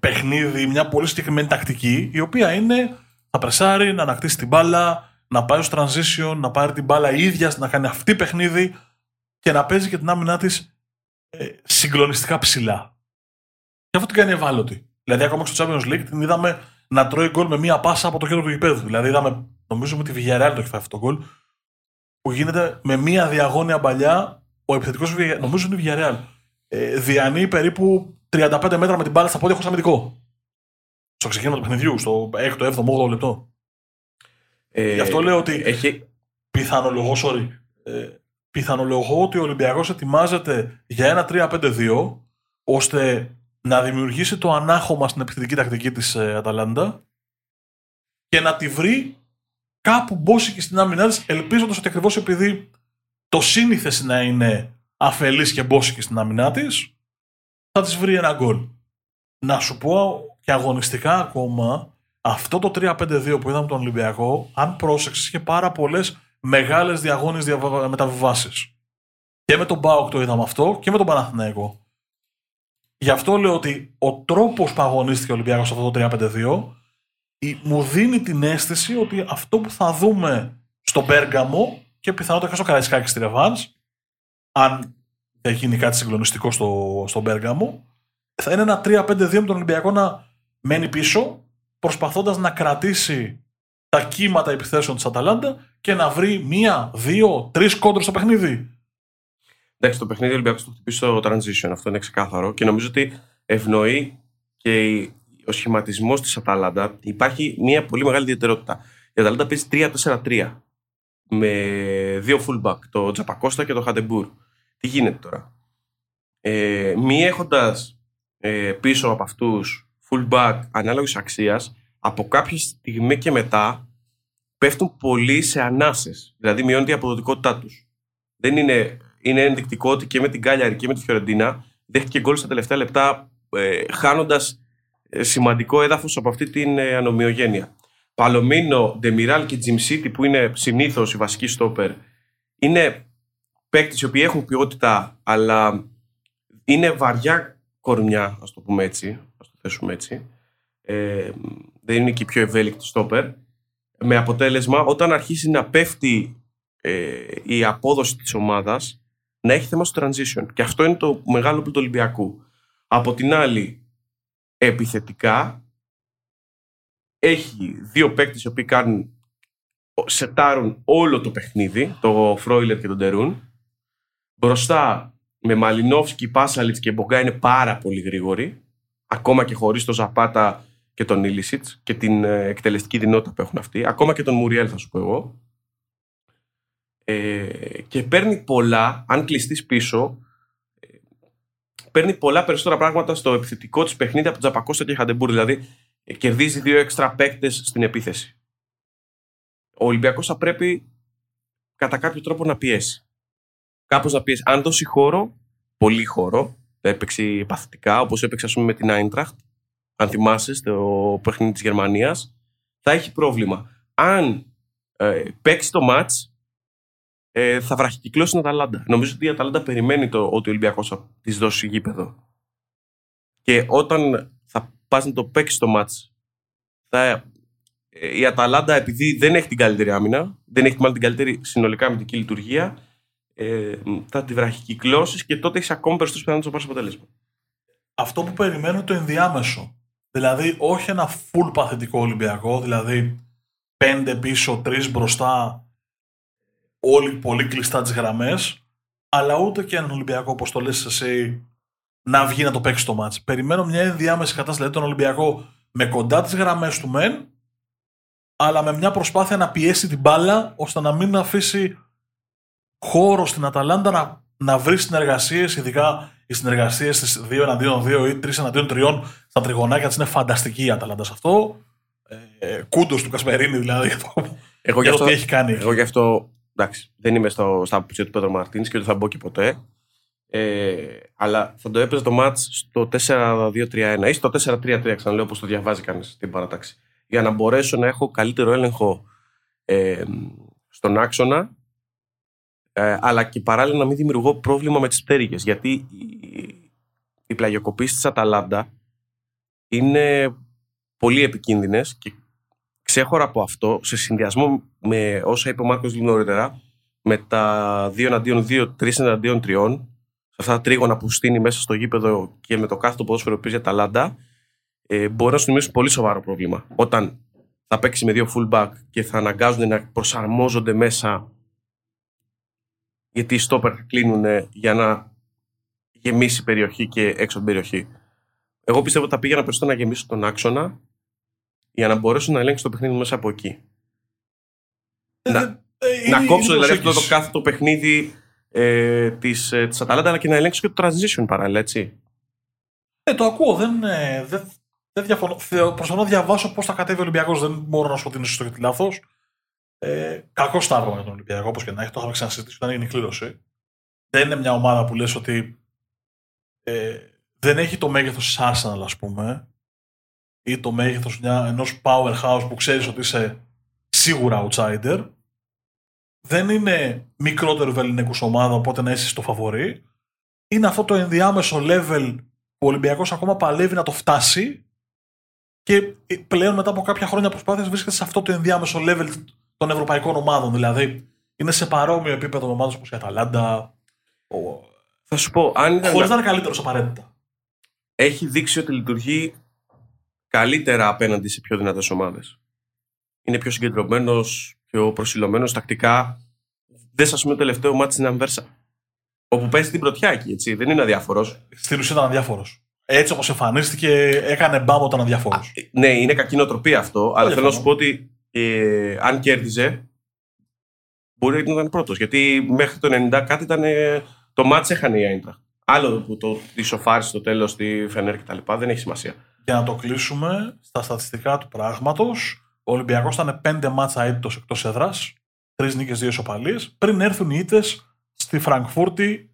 Speaker 2: παιχνίδι, μια πολύ συγκεκριμένη τακτική, η οποία είναι να πρεσάρει, να ανακτήσει την μπάλα, να πάει στο transition, να πάρει την μπάλα η ίδια, να κάνει αυτή παιχνίδι και να παίζει και την άμυνά της ε, συγκλονιστικά ψηλά. Και αυτό την κάνει ευάλωτη. Δηλαδή, ακόμα και στο Champions League την είδαμε να τρώει γκολ με μία πάσα από το κέντρο του γηπέδου. Δηλαδή, είδαμε, νομίζω με τη Villarreal το έχει φάει αυτό το γκολ, που γίνεται με μία διαγώνια παλιά ο επιθετικός, νομίζω είναι η Villarreal. Ε, διανύει περίπου 35 μέτρα με την μπάλα στα πόδια χωρίς αμυντικό. Στο ξεκίνημα του παιχνιδιού, στο 6ο, 7ο, 8ο λεπτό. Ε, Γι' αυτό λέω ότι.
Speaker 1: Έχει...
Speaker 2: Πιθανολογώ, sorry. Ε, πιθανολογώ ότι ο Ολυμπιακός ετοιμάζεται για ένα 3-5-2 ώστε να δημιουργήσει το ανάχωμα στην επιθετική τακτική της ε, Αταλάντα και να τη βρει κάπου μπόση και στην άμυνά της ελπίζοντας ότι ακριβώς επειδή το σύνηθες να είναι αφελής και μπόση και στην άμυνά της θα της βρει ένα γκολ. Να σου πω και αγωνιστικά ακόμα αυτό το 3-5-2 που είδαμε τον Ολυμπιακό αν πρόσεξες είχε πάρα πολλές μεγάλες διαγώνες μεταβιβάσεις. Και με τον Μπάουκ το είδαμε αυτό και με τον Παναθηναϊκό. Γι' αυτό λέω ότι ο τρόπος που αγωνίστηκε ο Ολυμπιακός σε αυτό το 3-5-2 μου δίνει την αίσθηση ότι αυτό που θα δούμε στον Πέργαμο και πιθανότατα και στο Καραϊσκάκι στη Ρεβάνς, αν δεν γίνει κάτι συγκλονιστικό στο, στον Πέργαμο, θα είναι ένα 3-5-2 με τον Ολυμπιακό να μένει πίσω, προσπαθώντας να κρατήσει τα κύματα επιθέσεων της Αταλάντα και να βρει μία, δύο, τρεις κόντρε στο παιχνίδι.
Speaker 1: Εντάξει, το παιχνίδι Ολυμπιακός το χτυπήσει στο transition. Αυτό είναι ξεκάθαρο. Και νομίζω ότι ευνοεί και ο σχηματισμός της Αταλάντα. Υπάρχει μια πολύ μεγάλη ιδιαιτερότητα. Η Αταλάντα παίζει 3-4-3 με δύο fullback, το Τζαπακώστα και το Χαντεμπούρ. Τι γίνεται τώρα; Ε, μη έχοντας ε, πίσω από αυτούς fullback ανάλογης αξίας, από κάποια στιγμή και μετά πέφτουν πολύ σε ανάσες. Δηλαδή μειώνεται η αποδοτικότητά τους. Δεν είναι, είναι ενδεικτικό ότι και με την Κάλιαρη και με τη Φιωρεντίνα δέχτηκε γκολ στα τελευταία λεπτά ε, χάνοντας ε, σημαντικό έδαφος από αυτή την ε, ανομοιογένεια. Παλωμίνο, Ντεμιράλ και Τζιμσίτη που είναι συνήθως οι βασικοί στόπερ είναι παίκτες οι οποίοι έχουν ποιότητα αλλά είναι βαριά κορμιά, ας το πούμε έτσι, ας το θέσουμε έτσι. Ε, δεν είναι και οι πιο ευέλικτοι στόπερ. Με αποτέλεσμα, όταν αρχίσει να πέφτει ε, η απόδοση της ομάδας, να έχει θέμα στο transition. Και αυτό είναι το μεγάλο του Ολυμπιακού. Από την άλλη, επιθετικά, έχει δύο παίκτες οι οποίοι κάνουν, σετάρουν όλο το παιχνίδι, το Φρόιλερ και τον Τερούν. Μπροστά με Μαλινόφσκι, Πάσαλιτς και Μπογκά είναι πάρα πολύ γρήγοροι. Ακόμα και χωρίς το Ζαπάτα και τον Ήλισιτς και την ε, εκτελεστική δυνότητα που έχουν αυτοί. Ακόμα και τον Μουριέλ θα σου πω εγώ. Ε, και παίρνει πολλά, αν κλειστείς πίσω, ε, παίρνει πολλά περισσότερα πράγματα στο επιθετικό της παιχνίδι από τον Τζαπακώστα και Χαντεμπούρ. Δηλαδή, ε, κερδίζει δύο έξτρα παίκτες στην επίθεση. Ο Ολυμπιακός θα πρέπει κατά κάποιο τρόπο να πιέσει. Κάπως να πιέσει. Αν δώσει χώρο, πολύ χώρο, θα έπαιξε παθητικά, όπως έπαιξε ας πούμε, με την Άιντραχτ, αν θυμάσαι, στο παιχνίδι της Γερμανίας, θα έχει πρόβλημα. Αν ε, παίξει το match, ε, θα βραχικυκλώσει την Αταλάντα. Νομίζω ότι η Αταλάντα περιμένει το, ότι ο Ολυμπιακός θα της δώσει γήπεδο. Και όταν θα πας να το παίξεις το μάτς, θα, ε, η Αταλάντα επειδή δεν έχει την καλύτερη άμυνα, δεν έχει μάλλον την καλύτερη συνολικά αμυντική λειτουργία, ε, θα τη βραχικυκλώσεις και τότε έχεις ακόμη περισσότερες πιθανότητες να πάρεις αποτέλεσμα.
Speaker 2: Αυτό που περιμένω είναι το ενδιάμεσο. Δηλαδή, όχι ένα full παθητικό Ολυμπιακό, δηλαδή πέντε πίσω, τρεις μπροστά, όλοι πολύ κλειστά τις γραμμές, αλλά ούτε και έναν Ολυμπιακό, όπως το λες εσύ, να βγει να το παίξει το μάτς. Περιμένω μια ενδιάμεση κατάσταση, δηλαδή τον Ολυμπιακό με κοντά τις γραμμές του μεν, αλλά με μια προσπάθεια να πιέσει την μπάλα ώστε να μην αφήσει χώρο στην Αταλάντα να, να βρει συνεργασίες, ειδικά οι συνεργασίες της 2 εναντίον 2 ή 3 εναντίον 3 στα τριγωνάκια της είναι φανταστική η Αταλάντα σε αυτό. Ε, Κούντος του Κασμερίνη δηλαδή για το,
Speaker 1: Εγώ
Speaker 2: για
Speaker 1: γι'
Speaker 2: το
Speaker 1: αυτό,
Speaker 2: τι έχει κάνει.
Speaker 1: εγώ γι' αυτό εντάξει, δεν είμαι στο, στα απόψη του Πέτρο Μαρτίνς και δεν θα μπω και ποτέ. Ε, αλλά θα το έπαιζε το μάτς στο 4-2-3-1 ή στο 4-3-3, ξαναλέω όπως το διαβάζει κανείς την παράταξη. Για να μπορέσω να έχω καλύτερο έλεγχο ε, στον άξονα ε, αλλά και παράλληλα να μην δημιουργώ πρόβλημα με τις πτέρυγες γιατί οι, οι πλαγιοκοπήσεις της Αταλάντα είναι πολύ επικίνδυνες και ξέχωρα από αυτό, σε συνδυασμό με όσα είπε ο Μάρκος λίγο νωρίτερα, με τα 2 εναντίον 2, 3 εναντίον 3, σε αυτά τα τρίγωνα που στείνει μέσα στο γήπεδο και με το κάθε το ποδόσφαιρο που παίζει Αταλάντα, ε, μπορεί να σου δημιουργήσει πολύ σοβαρό πρόβλημα. Όταν θα παίξει με δύο fullback και θα αναγκάζονται να προσαρμόζονται μέσα γιατί οι στόπερ κλείνουν για να γεμίσει περιοχή και έξω από την περιοχή. Εγώ πιστεύω ότι θα πήγαινα περισσότερο να γεμίσω τον άξονα για να μπορέσω να ελέγξω το παιχνίδι μέσα από εκεί.
Speaker 2: Ε,
Speaker 1: να-
Speaker 2: ε,
Speaker 1: να
Speaker 2: είναι-
Speaker 1: κόψω
Speaker 2: είναι
Speaker 1: δηλαδή αυτό το
Speaker 2: προσέγγιση.
Speaker 1: κάθε το παιχνίδι ε, της, ε, της Αταλάντα αλλά και να ελέγξω και το transition παράλληλα, έτσι.
Speaker 2: Ε, το ακούω. Δεν, ε, δεν, δεν διαφωνώ. Θε- Προσπαθώ να διαβάσω πώς θα κατέβει ο Ολυμπιακός. Δεν μπορώ να σου πω ότι είναι σωστό και τι λάθος. Ε, κακό στάρμα για τον Ολυμπιακό, όπως και να έχει. Το είχαμε ξανασυζητήσει όταν έγινε η κλήρωση. Δεν είναι μια ομάδα που λες ότι ε, δεν έχει το μέγεθος της Arsenal, ας πούμε, ή το μέγεθος ενός powerhouse που ξέρεις ότι είσαι σίγουρα outsider. Δεν είναι μικρότερο βεληνικού ομάδα, οπότε να είσαι στο φαβορή. Είναι αυτό το ενδιάμεσο level που ο Ολυμπιακός ακόμα παλεύει να το φτάσει και πλέον μετά από κάποια χρόνια προσπάθειας βρίσκεται σε αυτό το ενδιάμεσο level των ευρωπαϊκών ομάδων. Δηλαδή είναι σε παρόμοιο επίπεδο με ομάδες όπως η Αταλάντα, ο...
Speaker 1: Θα σου πω, αν ήταν,
Speaker 2: χωρίς να είναι καλύτερος απαραίτητα.
Speaker 1: έχει δείξει ότι λειτουργεί καλύτερα απέναντι σε πιο δυνατές ομάδες. Είναι πιο συγκεντρωμένος, πιο προσιλωμένος τακτικά. Δεν σας πούμε το τελευταίο μάτι στην Αμβέρσα. Όπου παίζει την πρωτιά εκεί, έτσι. Δεν είναι αδιάφορος.
Speaker 2: Στην ουσία ήταν αδιάφορος. Έτσι όπως εμφανίστηκε, έκανε μπάμ όταν αδιάφορος.
Speaker 1: Ναι, είναι κακή νοοτροπία αυτό, αλλά
Speaker 2: Δεν
Speaker 1: θέλω να σου
Speaker 2: διαφωνώ.
Speaker 1: πω ότι ε, αν κέρδιζε, μπορεί να ήταν πρώτος. Γιατί μέχρι το 90 κάτι ήταν. ε, το μάτς έχανε η Άιντραχτ. Άλλο που το ισοφάρισε στο τέλος στη Φενέρ και τα λοιπά, δεν έχει σημασία.
Speaker 2: Για να το κλείσουμε, στα στατιστικά του πράγματος, ο Ολυμπιακός ήταν 5 μάτσα αίτητος εκτός έδρας, 3 νίκες, 2 ισοπαλίες, πριν έρθουν οι ήττες στη Φραγκφούρτη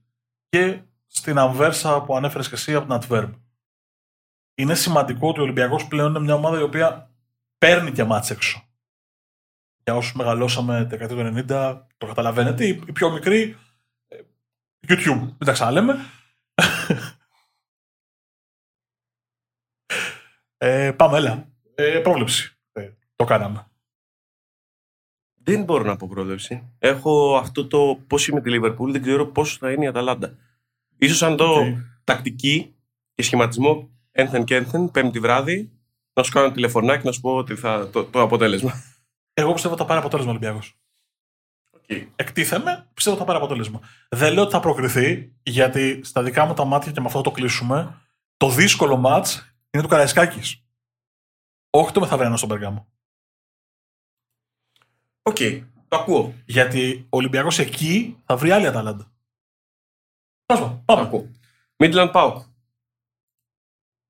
Speaker 2: και στην Αμβέρσα που ανέφερες και εσύ από την Αντβέρμπ. Είναι σημαντικό ότι ο Ολυμπιακός πλέον είναι μια ομάδα η οποία παίρνει και μάτς έξω. Για όσους μεγαλώσαμε τη δεκαετία του 90, το καταλαβαίνετε. Οι οι πιο μικροί, ε, YouTube, μην τα ξαναλέμε. ε, πάμε, έλα. Ε, πρόβλεψη. Ε, το κάναμε.
Speaker 1: Δεν μπορώ να πω πρόβλεψη. Έχω αυτό το πώς είμαι τη Λίβερπουλ, δεν ξέρω πώς θα είναι η Αταλάντα. σω αν δω
Speaker 2: Οκ.
Speaker 1: τακτική και σχηματισμό ένθεν και ένθεν, πέμπτη βράδυ, να σου κάνω ένα τηλεφωνάκι να σου πω ότι θα, το, το αποτέλεσμα.
Speaker 2: Εγώ πιστεύω ότι θα πάρει αποτέλεσμα ο Ολυμπιακός.
Speaker 1: Okay.
Speaker 2: Εκτίθεμαι, πιστεύω ότι θα πάρει αποτέλεσμα. Δεν λέω ότι θα προκριθεί, γιατί στα δικά μου τα μάτια και με αυτό το κλείσουμε, το δύσκολο ματς είναι του Καραϊσκάκη. Όχι το μεθαυριανό στον Μπέργκαμο.
Speaker 1: Οκ, το ακούω.
Speaker 2: Γιατί ο Ολυμπιακός εκεί θα βρει άλλη Αταλάντα. Τέλος πάντων,
Speaker 1: Το
Speaker 2: Πάμε.
Speaker 1: ακούω. Midland Pauk.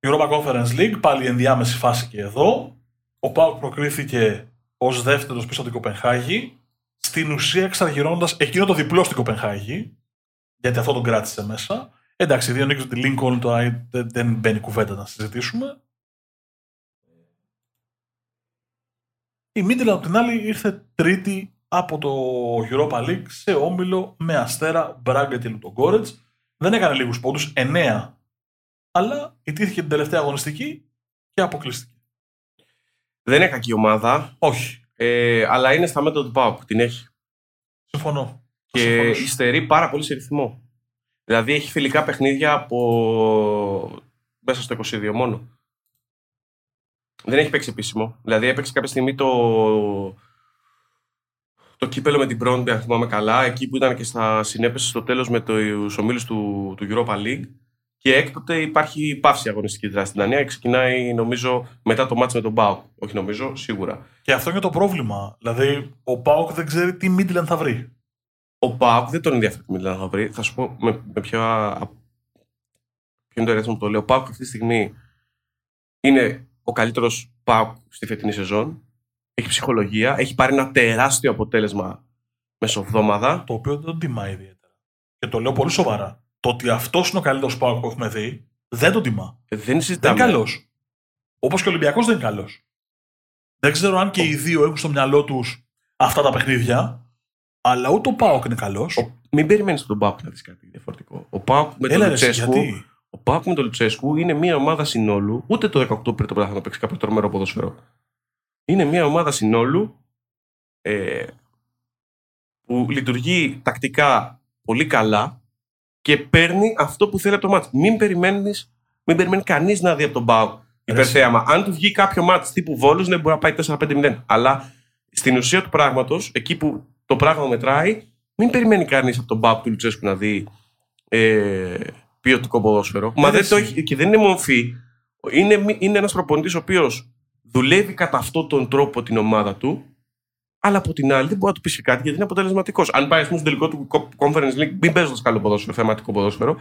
Speaker 2: Europa Conference League, πάλι ενδιάμεση φάση και εδώ. Ο Πάουκ προκρίθηκε ως δεύτερος πίσω από την Κοπενχάγη. Στην ουσία εξαργυρώνοντα εκείνο το διπλό στην Κοπενχάγη. Γιατί αυτό τον κράτησε μέσα. Εντάξει, δύο νίκες τη Lincoln τώρα δεν, δεν μπαίνει κουβέντα να συζητήσουμε. Η Midland απ' την άλλη ήρθε τρίτη από το Europa League σε όμιλο με αστέρα Μπράγκα και Λουτογκόρετς. Δεν έκανε λίγους πόντους, 9 αλλά ιτήθηκε την τελευταία αγωνιστική και αποκλείστηκε.
Speaker 1: Δεν είναι κακή ομάδα,
Speaker 2: Όχι.
Speaker 1: ε, αλλά είναι στα μέτρα του Πάουκ. Την έχει.
Speaker 2: Συμφωνώ.
Speaker 1: Και
Speaker 2: Συμφωνώ.
Speaker 1: υστερεί πάρα πολύ σε ρυθμό. Δηλαδή έχει φιλικά παιχνίδια από μέσα στο 22 μόνο. Δεν έχει παίξει επίσημο. Δηλαδή έπαιξε κάποια στιγμή το, το κύπελο με την Brøndby, αν θυμάμαι καλά, εκεί που ήταν και στα συνέπεσε στο τέλος με τους ομίλους του, του Europa League. Και έκτοτε υπάρχει παύση αγωνιστική δράση στην Δανία. Ξεκινάει, νομίζω, μετά το μάτς με τον Μπάουκ. Όχι νομίζω, σίγουρα.
Speaker 2: Και αυτό είναι το πρόβλημα. Δηλαδή, ο Πάοκ δεν ξέρει τι Midland θα βρει.
Speaker 1: Ο Πάουκ δεν τον ενδιαφέρει τι Μίλαν θα βρει. Θα σου πω με, με ποια. Ποιο είναι το ερέθισμα που το λέω. Ο Πάουκ αυτή τη στιγμή είναι ο καλύτερος Πάουκ στη φετινή σεζόν. Έχει ψυχολογία. Έχει πάρει ένα τεράστιο αποτέλεσμα μεσοβδόμαδα.
Speaker 2: Το οποίο δεν τον τιμά ιδιαίτερα. Και το λέω πολύ σοβαρά. Το ότι αυτός είναι ο καλύτερος Πάοκ που έχουμε δει, δεν τον τιμά.
Speaker 1: Ε, Δεν
Speaker 2: Δεν
Speaker 1: συζητάμε.
Speaker 2: είναι καλός. Όπως και ο Ολυμπιακός δεν είναι καλός. Δεν ξέρω αν και οι δύο έχουν στο μυαλό τους αυτά τα παιχνίδια, αλλά ούτε ο Πάοκ είναι καλός.
Speaker 1: Ο- Μην περιμένεις τον Πάουκ να δεις κάτι διαφορετικό. Ο Πάουκ με τον
Speaker 2: Έλα, ρε, εσύ,
Speaker 1: Λουτσέσκου.
Speaker 2: γιατί;
Speaker 1: Ο Πάουκ με τον Λουτσέσκου είναι μια ομάδα συνόλου. Ούτε το 18 πριν το πρωτάθλημα να παίξει κάποιο τρομερό ποδοσφαιρό. Είναι μια ομάδα συνόλου ε, που λειτουργεί τακτικά πολύ καλά και παίρνει αυτό που θέλει από το μάτς. Μην περιμένεις, μην περιμένει κανείς να δει από τον Πάουκ υπερθέαμα. Αν του βγει κάποιο μάτς τύπου Βόλος, ναι, μπορεί να πάει 4-5-0. Αλλά στην ουσία του πράγματος, εκεί που το πράγμα μετράει, μην περιμένει κανείς από τον Πάουκ του Λουτσέσκου να δει ε, ποιοτικό ποδόσφαιρο. Μα δεν
Speaker 2: εσύ.
Speaker 1: το έχει, και δεν είναι μορφή. Είναι, μη- είναι ένας προπονητής ο οποίος δουλεύει κατά αυτόν τον τρόπο την ομάδα του, αλλά από την άλλη δεν μπορεί να του πεις και κάτι γιατί είναι αποτελεσματικός. Αν πάει, ας πούμε, στο τελικό του Conference League, μην παίζοντας καλό ποδόσφαιρο, θεματικό ποδόσφαιρο,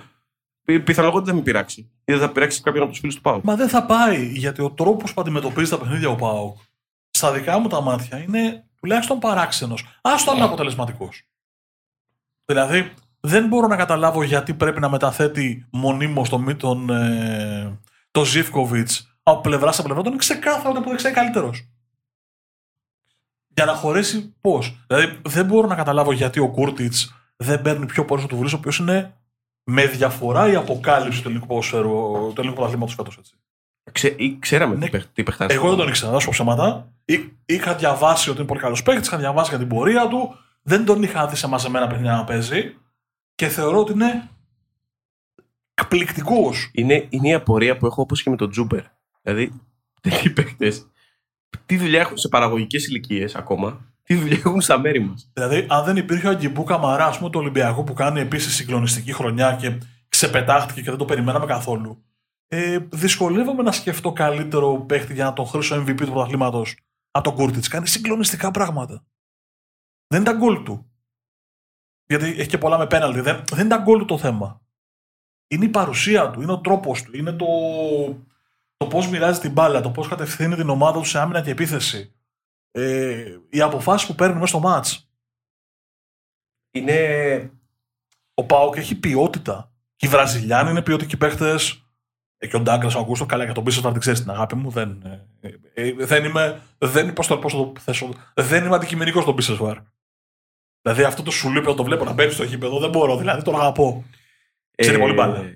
Speaker 1: πι- πιθανολογώ ότι δεν θα με πειράξει. Ή δεν θα πειράξει κάποιον από τους φίλους του Πάου.
Speaker 2: Μα δεν θα πάει, γιατί ο τρόπος που αντιμετωπίζει τα παιχνίδια ο Πάοκ, στα δικά μου τα μάτια, είναι τουλάχιστον παράξενος. Άστο αν είναι αποτελεσματικός. Δηλαδή, δεν μπορώ να καταλάβω γιατί πρέπει να μεταθέτει μονίμως τον, τον, ε, το Ζήφκοβιτς από πλευρά σε πλευρά. Τον είναι ξεκάθαρο ότι αποδεξιά καλύτερος. Για να χωρέσει πώς; Δηλαδή, δεν μπορώ να καταλάβω γιατί ο Κούρτιτς δεν παίρνει πιο πόρο του Βουλής, ο οποίος είναι με διαφορά η αποκάλυψη του ελληνικού ποδοσφαίρου, του ελληνικού πρωταθλήματος φέτος.
Speaker 1: Ξέ, ή ξέραμε
Speaker 2: Ναι.
Speaker 1: τι, παιχ- τι παιχτάς.
Speaker 2: Εγώ δεν τον ήξερα, να σου πω ψέματα. Ή- Είχα διαβάσει ότι είναι πολύ καλός παίκτη, είχα διαβάσει για την πορεία του. Δεν τον είχα δει σε μαζεμένα παιχνίδια να παίζει. Και θεωρώ ότι είναι εκπληκτικός.
Speaker 1: Είναι, είναι η απορία που έχω όπως και με τον Τζούμπερ. Δηλαδή, τέτοιοι παίχτες, τι δουλειά έχουν σε παραγωγικές ηλικίες ακόμα, τι δουλειά έχουν στα μέρη μας;
Speaker 2: Δηλαδή, αν δεν υπήρχε ο Αγκιμπού Καμαρά, ας πούμε, του Ολυμπιακού που κάνει επίσης συγκλονιστική χρονιά και ξεπετάχτηκε και δεν το περιμέναμε καθόλου. Ε, δυσκολεύομαι να σκεφτώ καλύτερο παίχτη για να τον χρήσω MVP του πρωταθλήματος από τον Κούρτιτς. Κάνει συγκλονιστικά πράγματα. Δεν ήταν γκολ του. Γιατί έχει και πολλά με πέναλτι. Δεν, δεν ήταν γκολ του το θέμα. Είναι η παρουσία του, είναι ο τρόπος του, είναι το, το πώς μοιράζει την μπάλα, το πώς κατευθύνει την ομάδα τους σε άμυνα και επίθεση. Ε, οι αποφάσεις που παίρνουν μέσα στο μάτς.
Speaker 1: Είναι.
Speaker 2: Ο Πάοκ έχει ποιότητα. Και οι Βραζιλιάνοι είναι ποιοτικοί παίχτες. Ε, και ο Ντάγκρας ο Αγκούστο, καλά για τον πίσω, δεν ξέρεις την αγάπη μου. Δεν, ε, ε, δεν είμαι. Δεν, πώς το, πώς το θέσω, δεν είμαι αντικειμενικός στον Πίσεσβαρ. Δηλαδή αυτό το σου λείπει, το βλέπω να μπαίνει στο γήπεδο, δεν μπορώ, δηλαδή τον αγαπώ. Ξέρει πολύ μπάλα.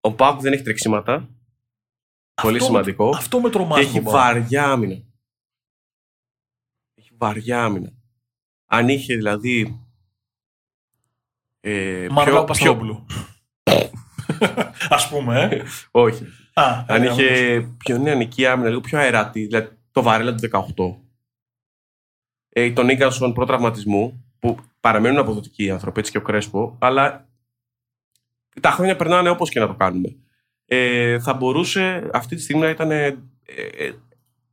Speaker 1: Ο Πάοκ δεν έχει τρεξίματα. Πολύ σημαντικό.
Speaker 2: Αυτό με τρομάζει.
Speaker 1: Και έχει βαριά άμυνα. Έχει βαριά άμυνα. Αν είχε δηλαδή.
Speaker 2: Ε, Μαρλάου Παστρόπουλου. Α πούμε, ε.
Speaker 1: Όχι.
Speaker 2: Α,
Speaker 1: Αν
Speaker 2: ε,
Speaker 1: είχε πιο νεανική άμυνα, λίγο πιο αεράτη, δηλαδή το Βαρέλα του 18. Ε, τον Ίγκανσον προτραυματισμού, που παραμένουν αποδοτικοί οι άνθρωποι, έτσι και ο Κρέσπο, αλλά τα χρόνια περνάνε όπως και να το κάνουμε. Ε, θα μπορούσε αυτή τη στιγμή να ήταν ε, ε,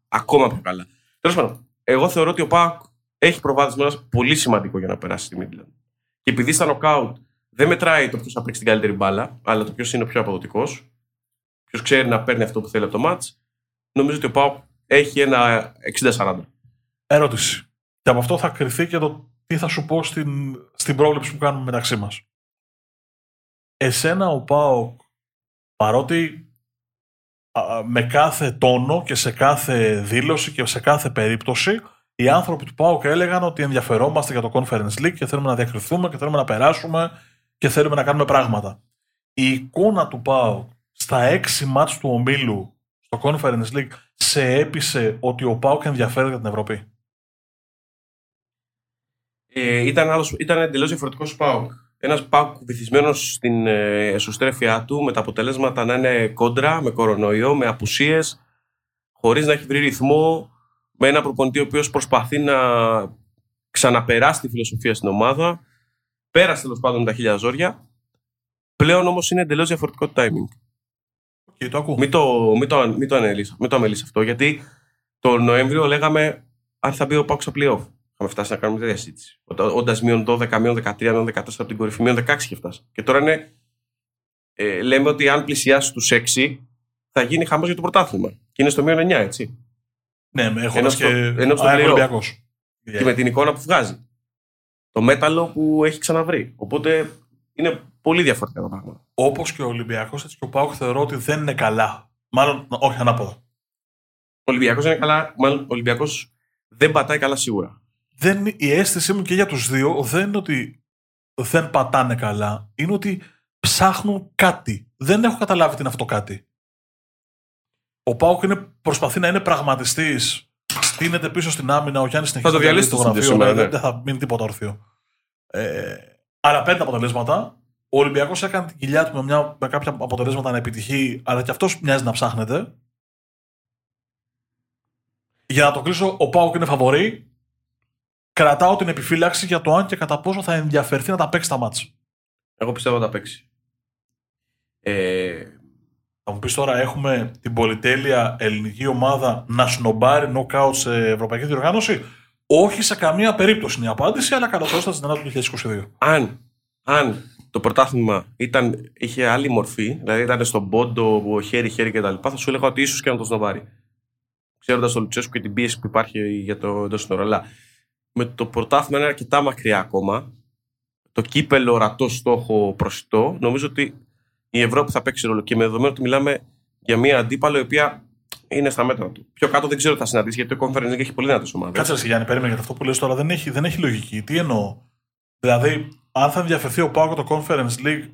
Speaker 1: ακόμα πιο καλά. Τέλος πάντων, εγώ θεωρώ ότι ο Πάοκ έχει προβάδισμα ένας πολύ σημαντικό για να περάσει στη Μίτλαντ. Και επειδή στα νοκάουτ δεν μετράει το ποιος θα παίξει την καλύτερη μπάλα, αλλά το ποιος είναι ο πιο αποδοτικός, ποιος ξέρει να παίρνει αυτό που θέλει από το μάτ, νομίζω ότι ο Πάοκ έχει ένα 60-40.
Speaker 2: Ερώτηση. Και από αυτό θα κρυθεί και το τι θα σου πω στην, στην πρόβλεψη που κάνουμε μεταξύ μας. Εσένα ο Πάοκ, παρότι α, με κάθε τόνο και σε κάθε δήλωση και σε κάθε περίπτωση οι άνθρωποι του ΠΑΟΚ έλεγαν ότι ενδιαφερόμαστε για το Conference League και θέλουμε να διακριθούμε και θέλουμε να περάσουμε και θέλουμε να κάνουμε πράγματα. Η εικόνα του ΠΑΟΚ στα έξι μάτς του ομίλου στο Conference League σε έπεισε ότι ο ΠΑΟΚ ενδιαφέρεται για την Ευρώπη;
Speaker 1: Ε, ήταν, άλλος, ήταν εντελώς διαφορετικός Πάοκ. Ένας Πάοκ βυθισμένος στην ε, εσωστρέφειά του, με τα αποτελέσματα να είναι κόντρα, με κορονοϊό, με απουσίες, χωρίς να έχει βρει ρυθμό, με ένα προπονητή ο οποίος προσπαθεί να ξαναπεράσει τη φιλοσοφία στην ομάδα. Πέρασε τέλος πάντων με τα χίλια ζόρια. Πλέον όμως είναι εντελώς διαφορετικό το timing.
Speaker 2: Και το ακούω.
Speaker 1: Μην το, μην το, μην το, ανελείς, μην το αμελείς αυτό, γιατί το Νοέμβριο λέγαμε αν θα μπει ο Πάοκ στα playoff. Είχαμε φτάσει να κάνουμε τέτοια συζήτηση. Όντας μείον 12, μείον 13, μείον 14 από την κορυφή, μείον 16 είχε φτάσει. Και τώρα είναι. Ε, λέμε ότι αν πλησιάσει τους 6, θα γίνει χαμός για το πρωτάθλημα. Και είναι στο μείον 9, έτσι.
Speaker 2: Ναι, με
Speaker 1: Ενώ
Speaker 2: έχοντας
Speaker 1: στο-
Speaker 2: και
Speaker 1: ενώ στο
Speaker 2: ΑΕΚ
Speaker 1: play-off.
Speaker 2: Ολυμπιακός.
Speaker 1: Και με την εικόνα που βγάζει. Το μέταλλο που έχει ξαναβρει. Οπότε είναι πολύ διαφορετικά τα πράγματα.
Speaker 2: Όπως και ο Ολυμπιακός, έτσι και ο Πάοκ θεωρώ ότι δεν είναι καλά. Μάλλον, όχι, ανάποδα.
Speaker 1: Ο Ολυμπιακός είναι καλά. Μάλλον ο Ολυμπιακός δεν πατάει καλά σίγουρα.
Speaker 2: Δεν, η αίσθησή μου και για τους δύο δεν είναι ότι δεν πατάνε καλά. Είναι ότι ψάχνουν κάτι. Δεν έχω καταλάβει τι είναι αυτό το κάτι. Ο Πάοκ είναι, προσπαθεί να είναι πραγματιστής. Στείνεται πίσω στην άμυνα. Ο Γιάννης συνεχίζει
Speaker 1: Θα το
Speaker 2: να
Speaker 1: διαλύσει
Speaker 2: το
Speaker 1: το
Speaker 2: γραφείο.
Speaker 1: στούντιο σήμερα,
Speaker 2: ναι,
Speaker 1: ναι.
Speaker 2: Δεν θα μείνει τίποτα όρθιο. Ε, αλλά παίρνει τα αποτελέσματα. Ο Ολυμπιακός έκανε την κοιλιά του με, μια, με κάποια αποτελέσματα να επιτυχεί, αλλά και αυτός μοιάζει να ψάχνεται. Για να το κλείσω, ο Πάοκ είναι φαβορή. Κρατάω την επιφύλαξη για το αν και κατά πόσο θα ενδιαφερθεί να τα παίξει τα μάτια.
Speaker 1: Εγώ πιστεύω θα τα παίξει. Ε,
Speaker 2: Θα μου πεις τώρα, έχουμε την πολυτέλεια ελληνική ομάδα να σνομπάρει νοκάουτ σε ευρωπαϊκή διοργάνωση; Όχι σε καμία περίπτωση είναι η απάντηση, αλλά καλώ ήρθατε στην Ελλάδα του 2022.
Speaker 1: αν, αν το πρωτάθλημα ήταν, είχε άλλη μορφή, δηλαδή ήταν στον πόντο, χέρι-χέρι κτλ., θα σου έλεγα ότι ίσως και να το σνοβάρει. Ξέροντας τον Λουτσέσκου και την πίεση που υπάρχει για το εντός σύνορο. Αλλά με το πρωτάθλημα είναι αρκετά μακριά ακόμα. Το κύπελο ορατό στόχο προσιτό. Νομίζω ότι η Ευρώπη θα παίξει ρόλο. Και με δεδομένο ότι μιλάμε για μια αντίπαλο η οποία είναι στα μέτρα του. Πιο κάτω δεν ξέρω τι θα συναντήσει γιατί το Conference League έχει πολύ δυνατές ομάδες.
Speaker 2: Κάτσε εσύ Γιάννη, περίμενε γιατί αυτό που λες τώρα δεν έχει, δεν έχει λογική. Τι εννοώ; Δηλαδή, αν θα ενδιαφερθεί ο Πάοκ το Conference League,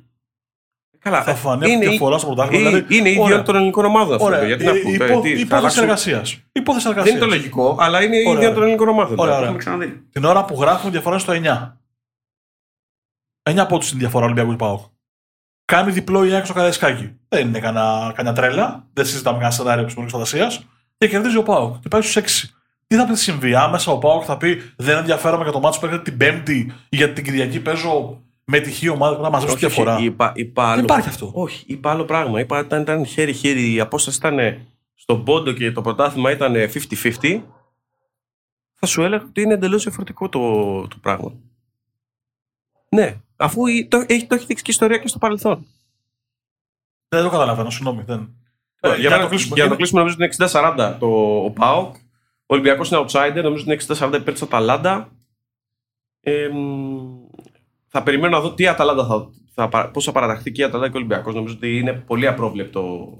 Speaker 1: Καλά,
Speaker 2: θα φανεί
Speaker 1: είναι,
Speaker 2: από φοράς στο πρωτάθλημα.
Speaker 1: είναι,
Speaker 2: Δηλαδή,
Speaker 1: είναι ίδιο
Speaker 2: ωραία.
Speaker 1: των ελληνικών ομάδων αυτό.
Speaker 2: Ωραία.
Speaker 1: Γιατί να
Speaker 2: Ε,
Speaker 1: πούμε,
Speaker 2: υπό-
Speaker 1: τι, θα
Speaker 2: Υπόθεση
Speaker 1: αλλάξουν-
Speaker 2: εργασίας. Υπόθεση
Speaker 1: Δεν
Speaker 2: εργασίας.
Speaker 1: είναι το λογικό, αλλά είναι
Speaker 2: Ωραία.
Speaker 1: ίδιο των ελληνικών ομάδων.
Speaker 2: Ωραία,
Speaker 1: Το
Speaker 2: ωραία.
Speaker 1: έχουμε ξαναδεί.
Speaker 2: Την ώρα που γράφουμε διαφορά στο 9. 9 πόντους είναι η διαφορά Ολυμπιακού Πάοκ. κάνει διπλό η ΑΕΚ στο Καραϊσκάκι. Δεν είναι κανένα, κανένα τρέλα. Δεν συζητάμε κανένα σενάριο επιστημονική φαντασίας. Και κερδίζει ο Πάοκ. Και πάει στους 6. Τι θα πει συμβεί; Άμεσα, ο Πάοκ θα πει Δεν ενδιαφέρομαι για το μάτσο που έρχεται την Πέμπτη ή για την Κυριακή παίζω με τυχή ομάδα που να μαζέψω τη διαφορά.
Speaker 1: Είπα, είπα άλλο,
Speaker 2: Δεν υπάρχει αυτό.
Speaker 1: Όχι, είπα άλλο πράγμα. Είπα ήταν, ήταν χέρι-χέρι. Η απόσταση ήταν στον πόντο και το πρωτάθλημα ήταν 50-50. Θα σου έλεγα ότι είναι εντελώς διαφορετικό το, το πράγμα. Ναι, αφού η- το, έχει, το έχει δείξει και η ιστορία και στο παρελθόν.
Speaker 2: Δεν το καταλαβαίνω, συγγνώμη. Δεν...
Speaker 1: Ε,
Speaker 2: Ε,
Speaker 1: για, να το κλείσουμε, για να το κλείσουμε, νομίζω ότι είναι 60-40 το ο ΠΑΟΚ. Ο Ολυμπιακός είναι outsider, νομίζω ότι είναι 60-40 υπέρ της Αταλάντα. Ε, μ, θα περιμένω να δω τι Αταλάντα θα, θα, παρα- πώς θα παραταχθεί και η Αταλάντα και ο Ολυμπιακός. Νομίζω ότι είναι πολύ απρόβλεπτο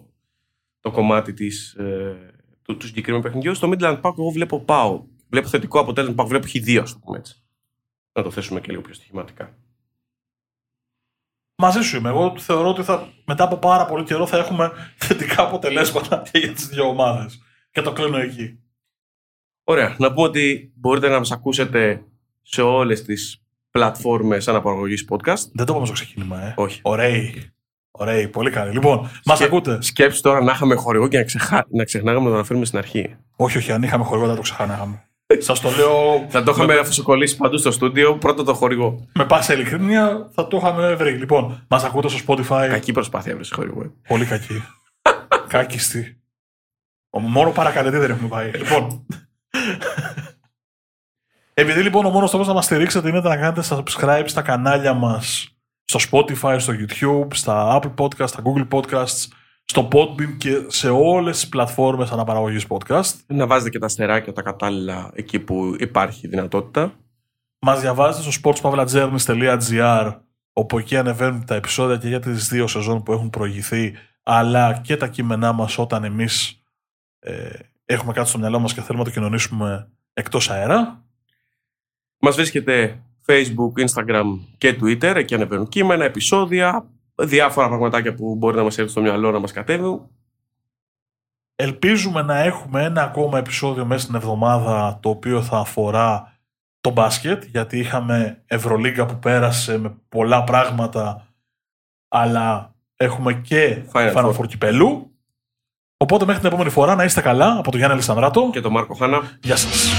Speaker 1: το κομμάτι της, ε, του, του συγκεκριμένου παιχνιδιού. Στο Midland Park, εγώ βλέπω ΠΑΟΚ. Βλέπω θετικό αποτέλεσμα. ΠΑΟΚ βλέπω χ2, ας το πούμε έτσι. Να το θέσουμε και λίγο πιο στοιχηματικά.
Speaker 2: Μαζί σου είμαι. Εγώ θεωρώ ότι θα, μετά από πάρα πολύ καιρό θα έχουμε θετικά αποτελέσματα και για τις δύο ομάδες. Και το κλείνω εκεί.
Speaker 1: Ωραία. Να πούμε ότι μπορείτε να μας ακούσετε σε όλες τις πλατφόρμες αναπαραγωγής podcast.
Speaker 2: Δεν το είπαμε στο ξεκίνημα, ε.
Speaker 1: Όχι.
Speaker 2: Ωραίοι. Ωραίοι, πολύ καλή. Λοιπόν, μας
Speaker 1: Σκε-
Speaker 2: ακούτε;
Speaker 1: Σκέψου τώρα να είχαμε χορηγό και να, ξεχά... να ξεχνάγαμε να το αναφέρουμε στην αρχή.
Speaker 2: Όχι, όχι, αν είχαμε χορηγό δεν το ξεχάναγαμε. Σας το λέω
Speaker 1: Θα το είχαμε αφοσοκολλήσει παντού στο στούντιο, πρώτο το χορηγό.
Speaker 2: με πάσα ειλικρίνεια, θα το είχαμε βρει. Λοιπόν, μας ακούτε στο Spotify.
Speaker 1: Κακή προσπάθεια βρες χορηγό. ε.
Speaker 2: Πολύ κακή. Κάκιστη. Ο- Μόνο παρακαλετή δεν έχουμε πάει. λοιπόν. Επειδή λοιπόν ο μόνος τρόπος να μας στηρίξετε είναι να κάνετε subscribe στα κανάλια μας στο Spotify, στο YouTube, στα Apple Podcasts, στα Google Podcasts, στο Podbean και σε όλες τις πλατφόρμες αναπαραγωγής podcast.
Speaker 1: Να βάζετε και τα αστεράκια τα κατάλληλα εκεί που υπάρχει δυνατότητα.
Speaker 2: Μας διαβάζετε στο sportspavlajourneys.gr όπου εκεί ανεβαίνουν τα επεισόδια και για τις δύο σεζόν που έχουν προηγηθεί αλλά και τα κείμενά μας όταν εμείς ε, έχουμε κάτι στο μυαλό μας και θέλουμε να το κοινωνήσουμε εκτός αέρα.
Speaker 1: Μας βρίσκεται Facebook, Instagram και Twitter. Εκεί ανεβαίνουν κείμενα, επεισόδια, διάφορα πραγματάκια που μπορεί να μας έρθει στο μυαλό να μας κατέβουν.
Speaker 2: Ελπίζουμε να έχουμε ένα ακόμα επεισόδιο μέσα στην εβδομάδα το οποίο θα αφορά το μπάσκετ γιατί είχαμε Ευρωλίγκα που πέρασε με πολλά πράγματα αλλά έχουμε και
Speaker 1: Final
Speaker 2: Final
Speaker 1: Four.
Speaker 2: Four κυπελού. Οπότε μέχρι την επόμενη φορά να είστε καλά από τον Γιάννη Αλισανδράτο.
Speaker 1: Και το Μάρκο Χάνα.
Speaker 2: Γεια σας.